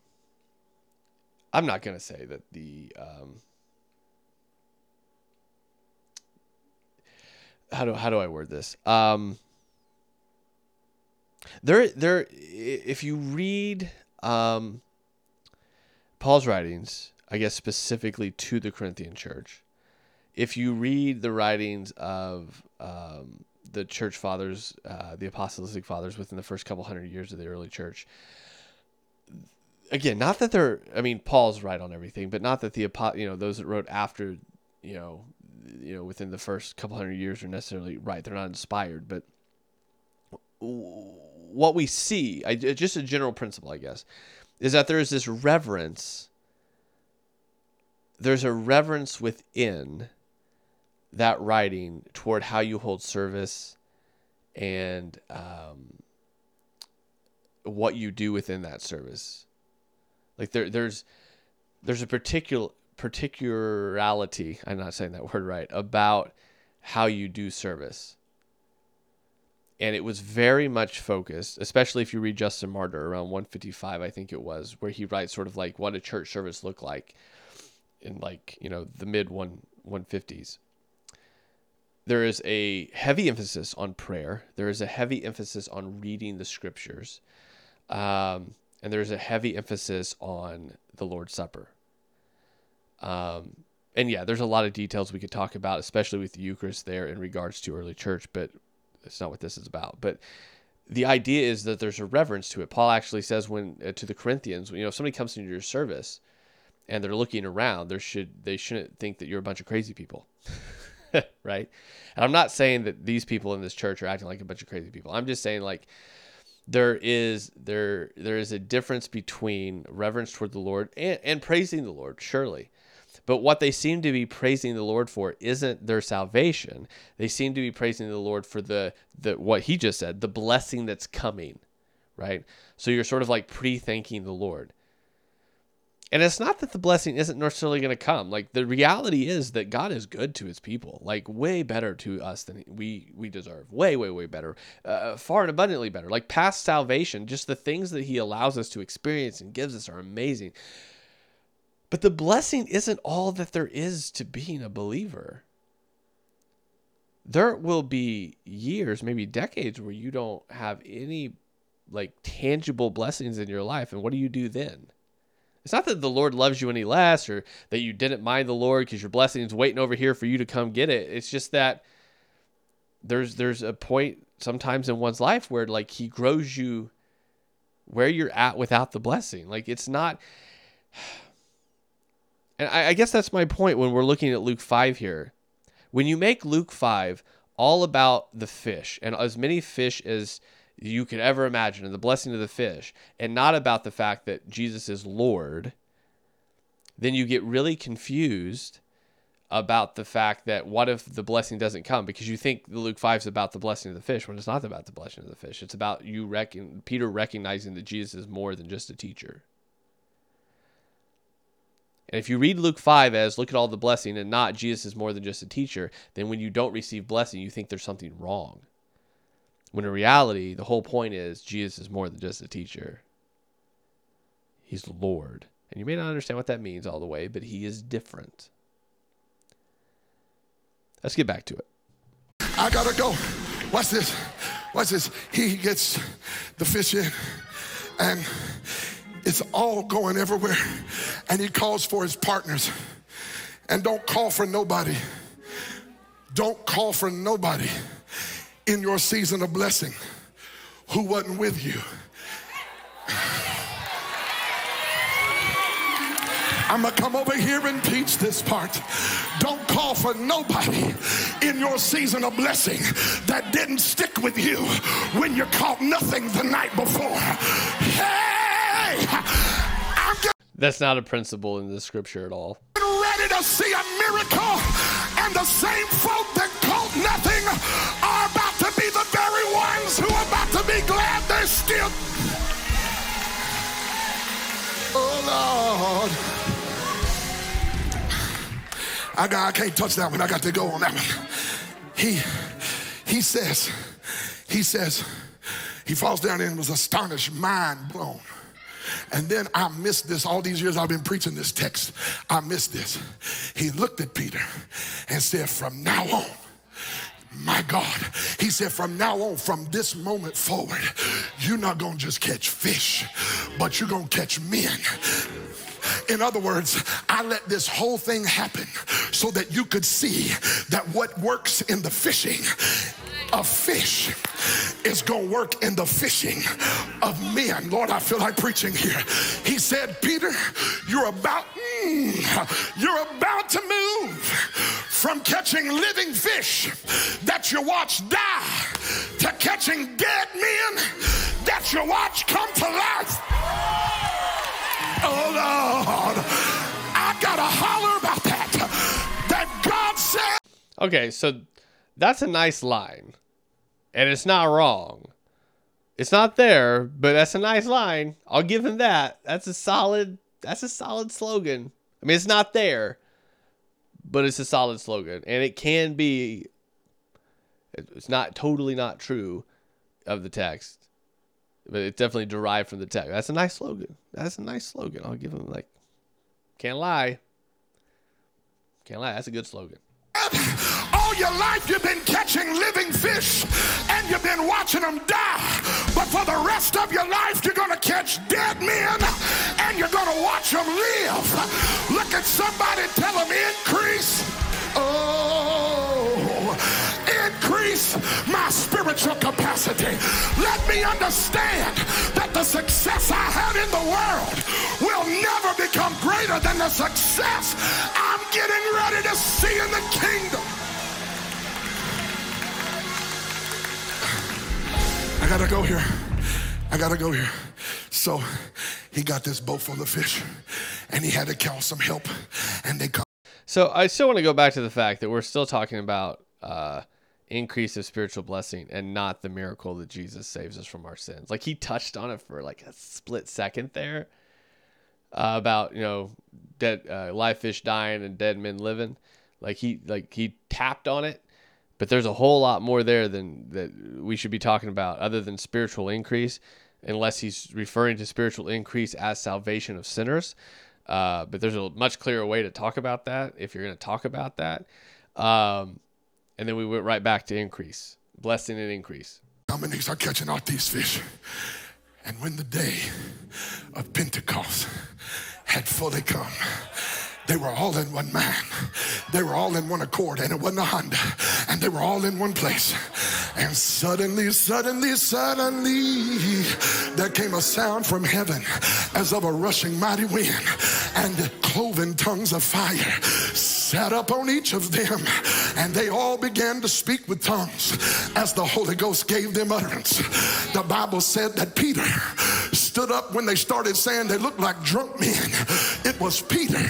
I'm not gonna say that the um, how do how do I word this? Um, there there if you read um, Paul's writings, I guess specifically to the Corinthian church, if you read the writings of um, the church fathers, uh, the apostolic fathers within the first couple hundred years of the early church, again, not that they're, I mean, Paul's right on everything, but not that the, you know, those that wrote after, you know, you know, within the first couple hundred years are necessarily right. They're not inspired, but what we see, I, just a general principle, I guess, is that there is this reverence. There's a reverence within that writing toward how you hold service and um, what you do within that service. Like there, there's there's a particular particularity. I'm not saying that *laughs* word right about how you do service. And it was very much focused, especially if you read Justin Martyr around 155, I think it was, where he writes sort of like what a church service looked like in like, you know, the mid one 150s there is a heavy emphasis on prayer. There is a heavy emphasis on reading the scriptures. Um, and there's a heavy emphasis on the Lord's Supper. Um, and yeah, there's a lot of details we could talk about, especially with the Eucharist there in regards to early church, but that's not what this is about. But the idea is that there's a reverence to it. Paul actually says when uh, to the Corinthians, you know, if somebody comes into your service and they're looking around, there should they shouldn't think that you're a bunch of crazy people. *laughs* right? And I'm not saying that these people in this church are acting like a bunch of crazy people. I'm just saying like there is there there is a difference between reverence toward the Lord and, and praising the Lord, surely. But what they seem to be praising the Lord for isn't their salvation. They seem to be praising the Lord for the the what he just said, the blessing that's coming, right? So you're sort of like pre-thanking the Lord. And it's not that the blessing isn't necessarily going to come. Like the reality is that God is good to his people, like way better to us than we we deserve. Way way way better. Uh, far and abundantly better. Like past salvation, just the things that he allows us to experience and gives us are amazing. But the blessing isn't all that there is to being a believer. There will be years, maybe decades where you don't have any like tangible blessings in your life and what do you do then? It's not that the Lord loves you any less or that you didn't mind the Lord because your blessing is waiting over here for you to come get it. It's just that there's there's a point sometimes in one's life where like he grows you where you're at without the blessing. Like it's not *sighs* and I, I guess that's my point when we're looking at Luke 5 here. When you make Luke 5 all about the fish and as many fish as you could ever imagine and the blessing of the fish and not about the fact that Jesus is Lord, then you get really confused about the fact that what if the blessing doesn't come because you think Luke 5 is about the blessing of the fish when it's not about the blessing of the fish. It's about you reckon Peter recognizing that Jesus is more than just a teacher. And if you read Luke 5 as look at all the blessing and not Jesus is more than just a teacher, then when you don't receive blessing, you think there's something wrong. When in reality, the whole point is Jesus is more than just a teacher. He's Lord. And you may not understand what that means all the way, but he is different. Let's get back to it. I gotta go. Watch this. Watch this. He gets the fish in, and it's all going everywhere. And he calls for his partners. And don't call for nobody. Don't call for nobody in your season of blessing who wasn't with you. I'm gonna come over here and teach this part. Don't call for nobody in your season of blessing that didn't stick with you when you caught nothing the night before. Hey! That's not a principle in the scripture at all. Ready to see a miracle, and the same folk that caught nothing Lord. I got I can't touch that one. I got to go on that one. he he says, he says, he falls down and was astonished, mind blown. And then I missed this all these years I've been preaching this text. I missed this. He looked at Peter and said, From now on, my God, he said, from now on, from this moment forward, you're not gonna just catch fish, but you're gonna catch men. In other words, I let this whole thing happen so that you could see that what works in the fishing of fish is going to work in the fishing of men. Lord, I feel like preaching here. He said, Peter, you're about mm, you're about to move from catching living fish that you watch die to catching dead men that you watch come to life. Oh Lord, I gotta holler about that. That God said. Okay, so that's a nice line. And it's not wrong. It's not there, but that's a nice line. I'll give him that. That's a solid that's a solid slogan. I mean, it's not there, but it's a solid slogan. And it can be it's not totally not true of the text. But it's definitely derived from the text. That's a nice slogan. That's a nice slogan. I'll give him like can't lie. Can't lie. That's a good slogan *laughs* all your life you've been catching living fish and you've been watching them die. But for the rest of your life, you're going to catch dead men and you're going to watch them live. Look at somebody, tell them increase. Oh, increase my spiritual capacity. Let me understand that the success I have in the world will never become greater than the success I'm getting ready to see in the kingdom. I gotta go here. I gotta go here. So he got this boat full of fish and he had to call some help and they come. So I still want to go back to the fact that we're still talking about uh, increase of spiritual blessing and not the miracle that Jesus saves us from our sins. Like he touched on it for like a split second there uh, about you know dead uh, live fish dying and dead men living. Like he like he tapped on it, but there's a whole lot more there than that we should be talking about other than spiritual increase, unless he's referring to spiritual increase as salvation of sinners. Uh, but there's a much clearer way to talk about that if you're going to talk about that. Um, and then we went right back to increase, blessing and increase. Many are catching out these fish? And when the day of Pentecost had fully come, they were all in one man. They were all in one accord, and it wasn't a Honda. And they were all in one place. And suddenly, suddenly, suddenly, there came a sound from heaven as of a rushing mighty wind, and cloven tongues of fire sat up on each of them, and they all began to speak with tongues as the Holy Ghost gave them utterance. The Bible said that Peter stood up when they started saying they looked like drunk men. It was Peter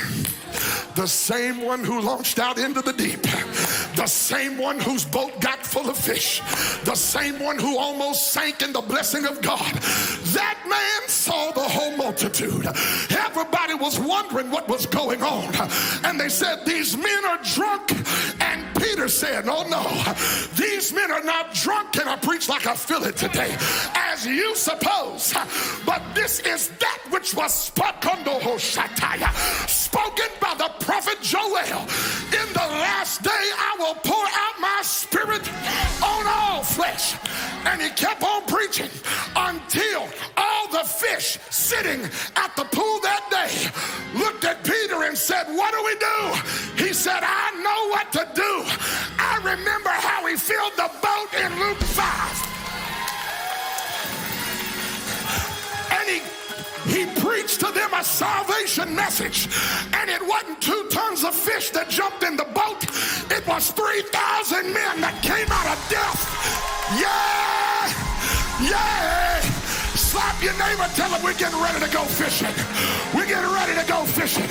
the same one who launched out into the deep, the same one whose boat got full of fish, the same one who almost sank in the blessing of God. That man saw the whole multitude. Everybody was wondering what was going on. And they said, These men are drunk. And Peter said, Oh no, these men are not drunk. Can I preach like I feel it today? As you suppose. But this is that which was spoken, oh, spoken by the prophet Joel. In the last day, I will pour out my spirit on all flesh. And he kept on preaching until all the fish sitting at the pool that day looked at Peter and said, What do we do? He said, I know what to do. I remember how he filled the boat in Luke 5. And he he preached to them a salvation message. And it wasn't two tons of fish that jumped in the boat, it was 3,000 men that came out of death. Yeah! Yeah! Slap your neighbor, tell him we're getting ready to go fishing. We're getting ready to go fishing.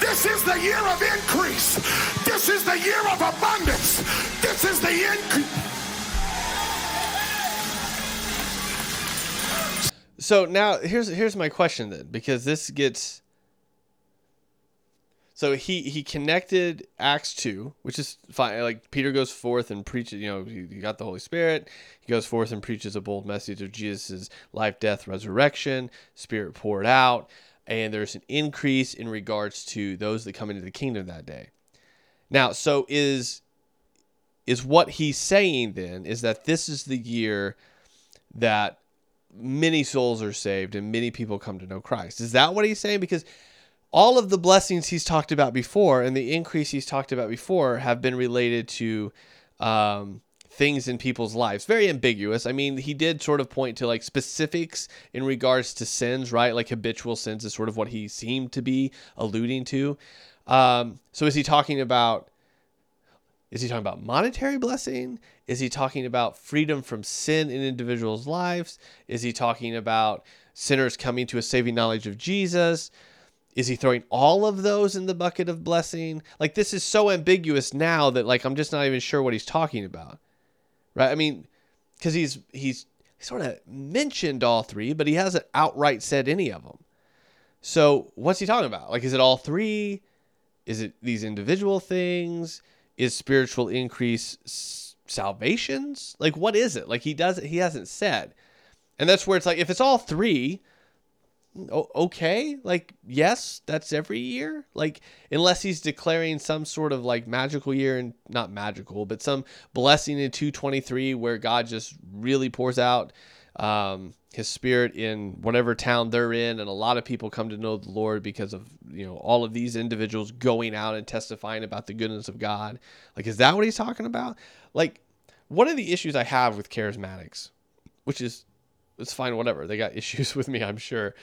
This is the year of increase. This is the year of abundance. This is the increase. So now here's here's my question then, because this gets so he he connected Acts two, which is fine. Like Peter goes forth and preaches. You know, he got the Holy Spirit. He goes forth and preaches a bold message of Jesus' life, death, resurrection, Spirit poured out, and there's an increase in regards to those that come into the kingdom that day. Now, so is is what he's saying then is that this is the year that many souls are saved and many people come to know Christ. Is that what he's saying? Because all of the blessings he's talked about before and the increase he's talked about before have been related to um, things in people's lives. Very ambiguous. I mean, he did sort of point to like specifics in regards to sins, right? Like habitual sins is sort of what he seemed to be alluding to. Um, so is he talking about? Is he talking about monetary blessing? Is he talking about freedom from sin in individuals' lives? Is he talking about sinners coming to a saving knowledge of Jesus? Is he throwing all of those in the bucket of blessing? Like this is so ambiguous now that like I'm just not even sure what he's talking about. Right? I mean, cuz he's he's sort of mentioned all three, but he hasn't outright said any of them. So, what's he talking about? Like is it all three? Is it these individual things? Is spiritual increase s- salvations? Like what is it? Like he doesn't he hasn't said. And that's where it's like if it's all three, okay? Like yes that's every year? Like unless he's declaring some sort of like magical year and not magical but some blessing in 223 where god just really pours out um, his spirit in whatever town they're in and a lot of people come to know the lord because of you know all of these individuals going out and testifying about the goodness of god. Like is that what he's talking about? Like one of the issues i have with charismatics which is it's fine, whatever. They got *laughs* issues with me, I'm sure.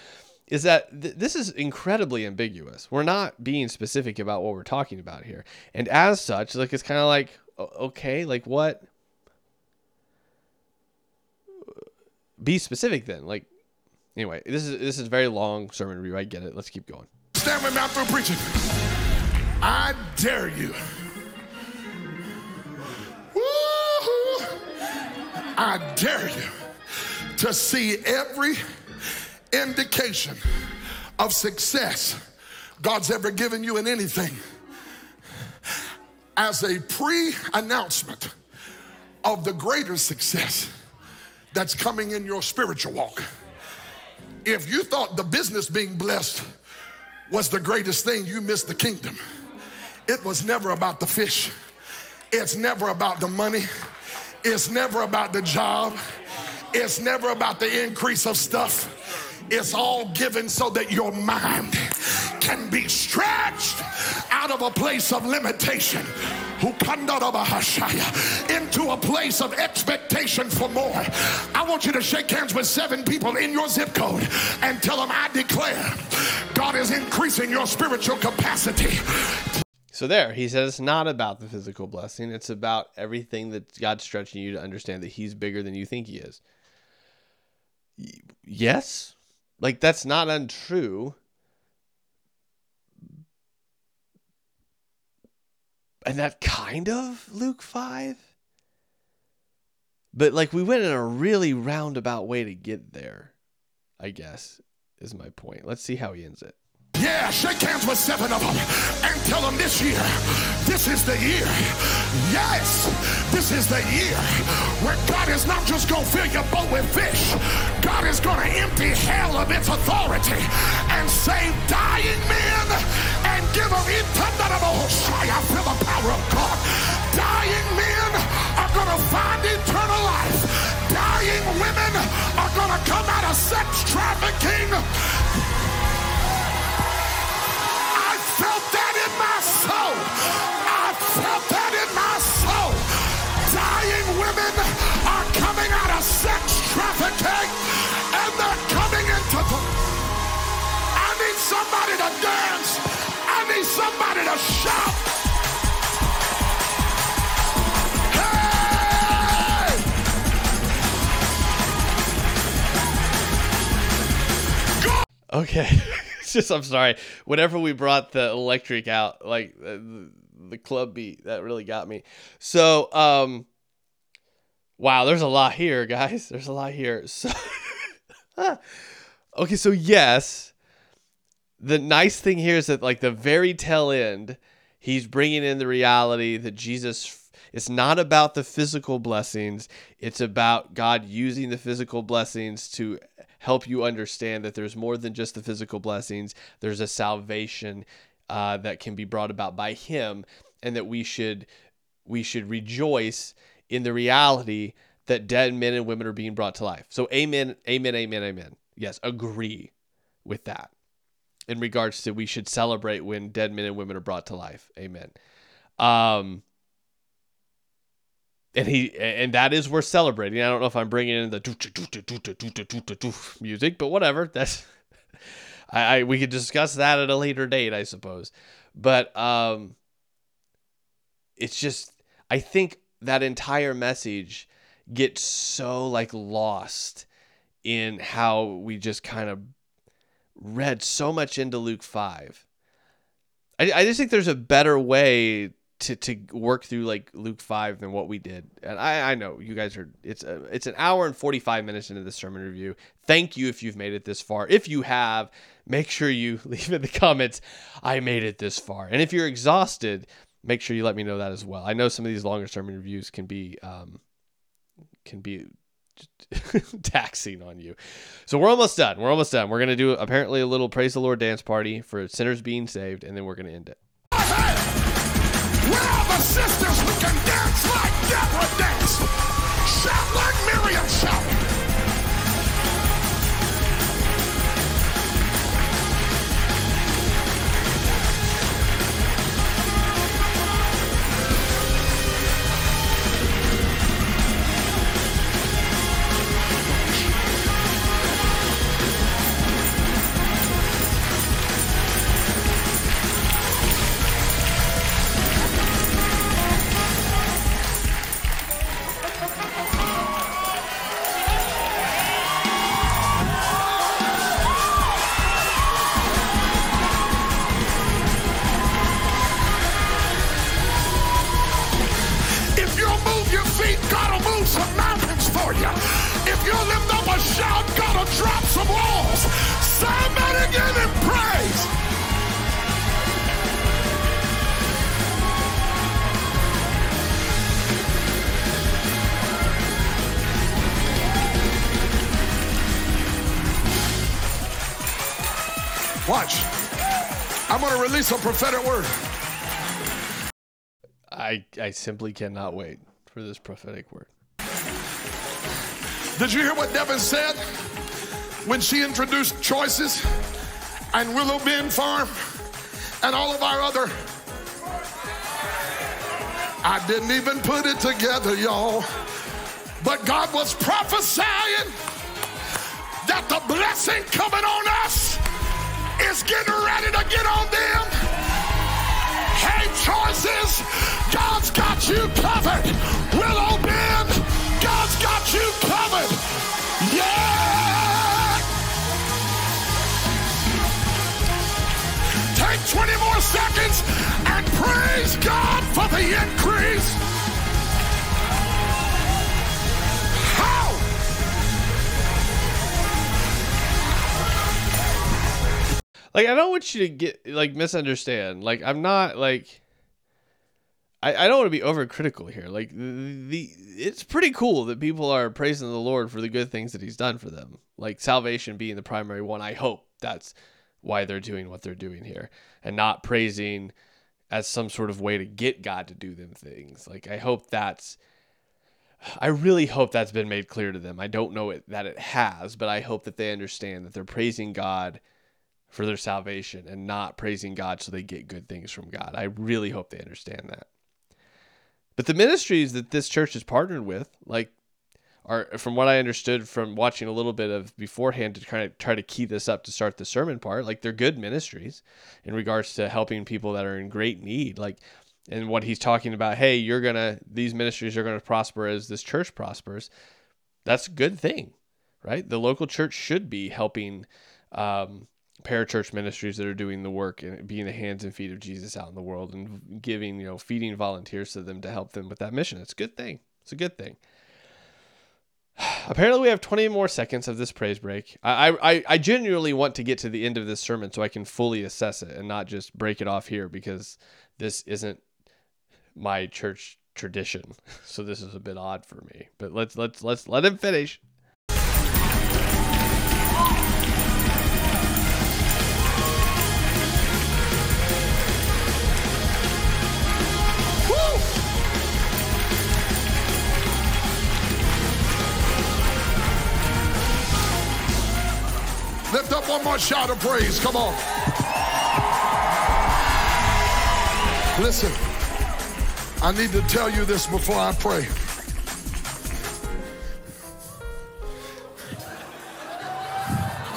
Is that th- this is incredibly ambiguous. We're not being specific about what we're talking about here, and as such, like it's kind of like okay, like what? Be specific then. Like anyway, this is this is very long sermon. I get it. Let's keep going. Stand with me, through preaching. I dare you. Woo-hoo. I dare you to see every indication of success God's ever given you in anything as a pre announcement of the greater success that's coming in your spiritual walk. If you thought the business being blessed was the greatest thing, you missed the kingdom. It was never about the fish, it's never about the money, it's never about the job, it's never about the increase of stuff. It's all given so that your mind can be stretched out of a place of limitation into a place of expectation for more. I want you to shake hands with seven people in your zip code and tell them, I declare, God is increasing your spiritual capacity. So there, he says it's not about the physical blessing. It's about everything that God's stretching you to understand that He's bigger than you think He is. Yes, like that's not untrue. And that kind of Luke 5. But like we went in a really roundabout way to get there, I guess, is my point. Let's see how he ends it. Yeah, shake hands with seven of them and tell them this year, this is the year. Yes, this is the year where God is not just going to fill your boat with fish. God is going to empty hell of its authority and save dying men and give them eternal. I feel the power of God. Dying men are going to find eternal life. Dying women are going to come out of sex trafficking in my soul. I felt that in my soul. Dying women are coming out of sex trafficking and they're coming into the. I need somebody to dance. I need somebody to shout. Okay. *laughs* just I'm sorry. Whenever we brought the electric out, like uh, the, the club beat, that really got me. So, um, wow, there's a lot here, guys. There's a lot here. So, *laughs* okay, so yes, the nice thing here is that like the very tail end, he's bringing in the reality that Jesus it's not about the physical blessings, it's about God using the physical blessings to help you understand that there's more than just the physical blessings. There's a salvation uh, that can be brought about by Him, and that we should we should rejoice in the reality that dead men and women are being brought to life. So, amen, amen, amen, amen. Yes, agree with that in regards to we should celebrate when dead men and women are brought to life. Amen. Um, and he and that is worth celebrating. I don't know if I'm bringing in the music, but whatever. That's *laughs* I, I we could discuss that at a later date, I suppose. But um, it's just I think that entire message gets so like lost in how we just kind of read so much into Luke 5. I, I just think there's a better way to, to work through like Luke 5 than what we did. And I, I know you guys are it's a, it's an hour and 45 minutes into the sermon review. Thank you if you've made it this far. If you have, make sure you *laughs* leave in the comments I made it this far. And if you're exhausted, make sure you let me know that as well. I know some of these longer sermon reviews can be um, can be *laughs* taxing on you. So we're almost done. We're almost done. We're gonna do apparently a little praise the Lord dance party for sinners being saved, and then we're gonna end it. Where are the sisters who can dance like Deborah danced? Shout like Miriam shouted. I simply cannot wait for this prophetic word. Did you hear what Devin said when she introduced Choices and Willow Bend Farm and all of our other? I didn't even put it together, y'all. But God was prophesying that the blessing coming on us is getting ready to get on them. Hey, choices, God's got you covered. Willow Bend, God's got you covered. Yeah! Take 20 more seconds and praise God for the increase. Like I don't want you to get like misunderstand. Like I'm not like I, I don't want to be overcritical here. Like the, the it's pretty cool that people are praising the Lord for the good things that He's done for them. Like salvation being the primary one. I hope that's why they're doing what they're doing here, and not praising as some sort of way to get God to do them things. Like I hope that's. I really hope that's been made clear to them. I don't know it, that it has, but I hope that they understand that they're praising God for their salvation and not praising God so they get good things from God. I really hope they understand that. But the ministries that this church is partnered with, like, are from what I understood from watching a little bit of beforehand to kind of try to key this up to start the sermon part, like they're good ministries in regards to helping people that are in great need. Like, and what he's talking about, hey, you're gonna these ministries are gonna prosper as this church prospers. That's a good thing, right? The local church should be helping um, parachurch ministries that are doing the work and being the hands and feet of Jesus out in the world and giving, you know, feeding volunteers to them to help them with that mission. It's a good thing. It's a good thing. *sighs* Apparently, we have 20 more seconds of this praise break. I, I, I genuinely want to get to the end of this sermon so I can fully assess it and not just break it off here because this isn't my church tradition. *laughs* So this is a bit odd for me. But let's let's let's let him finish. One more shout of praise. Come on. Listen, I need to tell you this before I pray.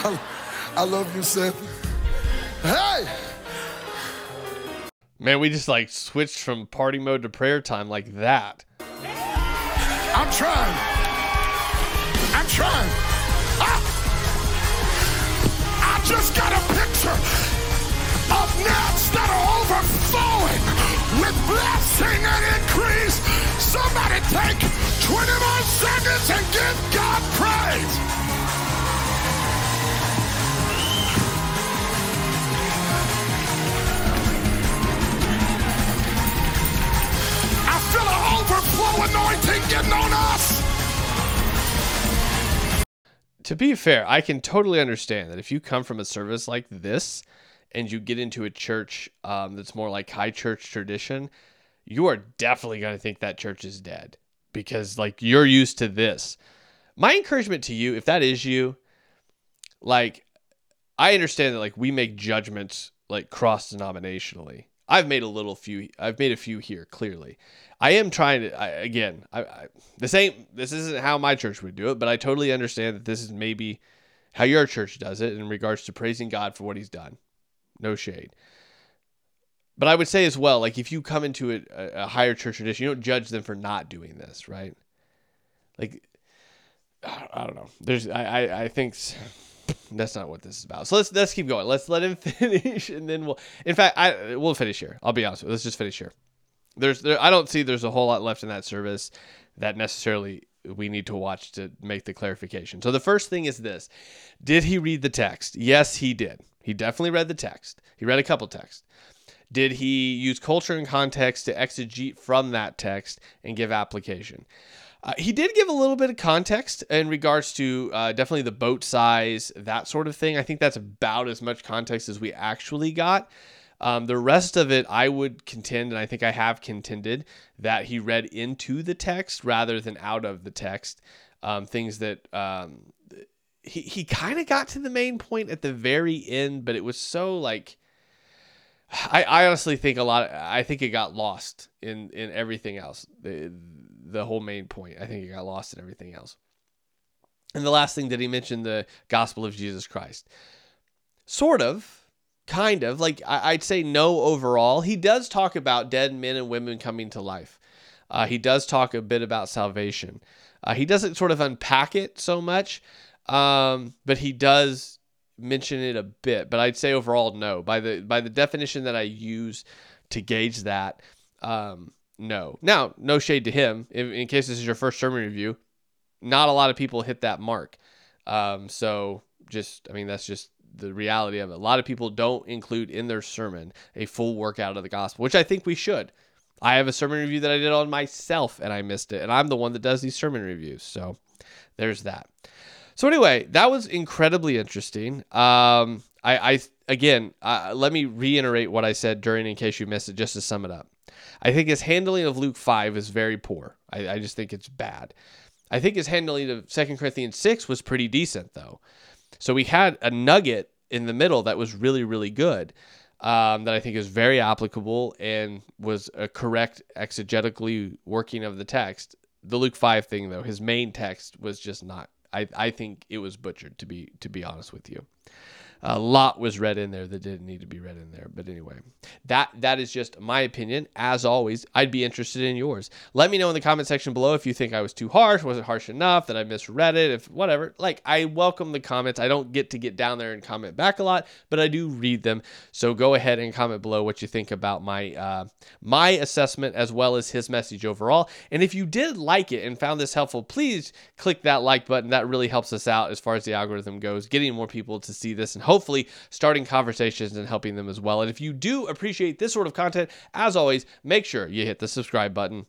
I, I love you, Seth. Hey! Man, we just like switched from party mode to prayer time like that. I'm trying. I'm trying. Just got a picture of nets that are overflowing with blessing and increase. Somebody take 20 more seconds and give God praise. I feel an overflow anointing getting on us. To be fair, I can totally understand that if you come from a service like this and you get into a church um, that's more like high church tradition, you are definitely going to think that church is dead because like you're used to this. My encouragement to you, if that is you, like I understand that like we make judgments like cross denominationally. I've made a little few. I've made a few here clearly. I am trying to I, again. I, I this ain't this isn't how my church would do it, but I totally understand that this is maybe how your church does it in regards to praising God for what He's done. No shade. But I would say as well, like if you come into a, a higher church tradition, you don't judge them for not doing this, right? Like I don't know. There's I I, I think that's not what this is about. So let's let's keep going. Let's let him *laughs* finish, and then we'll. In fact, I we'll finish here. I'll be honest. With you. Let's just finish here. There's there. I don't see there's a whole lot left in that service that necessarily we need to watch to make the clarification. So the first thing is this: Did he read the text? Yes, he did. He definitely read the text. He read a couple texts. Did he use culture and context to exegete from that text and give application? Uh, he did give a little bit of context in regards to uh, definitely the boat size, that sort of thing. I think that's about as much context as we actually got. Um, the rest of it, I would contend, and I think I have contended, that he read into the text rather than out of the text. Um, things that um, he, he kind of got to the main point at the very end, but it was so like. I, I honestly think a lot. Of, I think it got lost in in everything else. The, the whole main point. I think it got lost in everything else. And the last thing that he mentioned the gospel of Jesus Christ. Sort of, kind of. Like I'd say no overall. He does talk about dead men and women coming to life. Uh, he does talk a bit about salvation. Uh, he doesn't sort of unpack it so much, um, but he does mention it a bit. But I'd say overall no. By the by the definition that I use to gauge that, um, no. Now, no shade to him. In, in, case this is your first sermon review, not a lot of people hit that mark. Um, so just, I mean, that's just the reality of it. A lot of people don't include in their sermon a full workout of the gospel, which I think we should. I have a sermon review that I did on myself and I missed it. And I'm the one that does these sermon reviews. So there's that. So anyway, that was incredibly interesting. Um, I, I again, uh, let me reiterate what I said during, in case you missed it, just to sum it up. I think his handling of Luke 5 is very poor. I, I just think it's bad. I think his handling of 2 Corinthians 6 was pretty decent, though. So we had a nugget in the middle that was really, really good. Um, that I think is very applicable and was a correct exegetically working of the text. The Luke 5 thing, though, his main text was just not. I, I think it was butchered to be to be honest with you. A lot was read in there that didn't need to be read in there. But anyway, that that is just my opinion. As always, I'd be interested in yours. Let me know in the comment section below if you think I was too harsh, was it harsh enough that I misread it, if whatever. Like I welcome the comments. I don't get to get down there and comment back a lot, but I do read them. So go ahead and comment below what you think about my uh, my assessment as well as his message overall. And if you did like it and found this helpful, please click that like button. That really helps us out as far as the algorithm goes, getting more people to see this and hopefully starting conversations and helping them as well. And if you do appreciate this sort of content, as always, make sure you hit the subscribe button.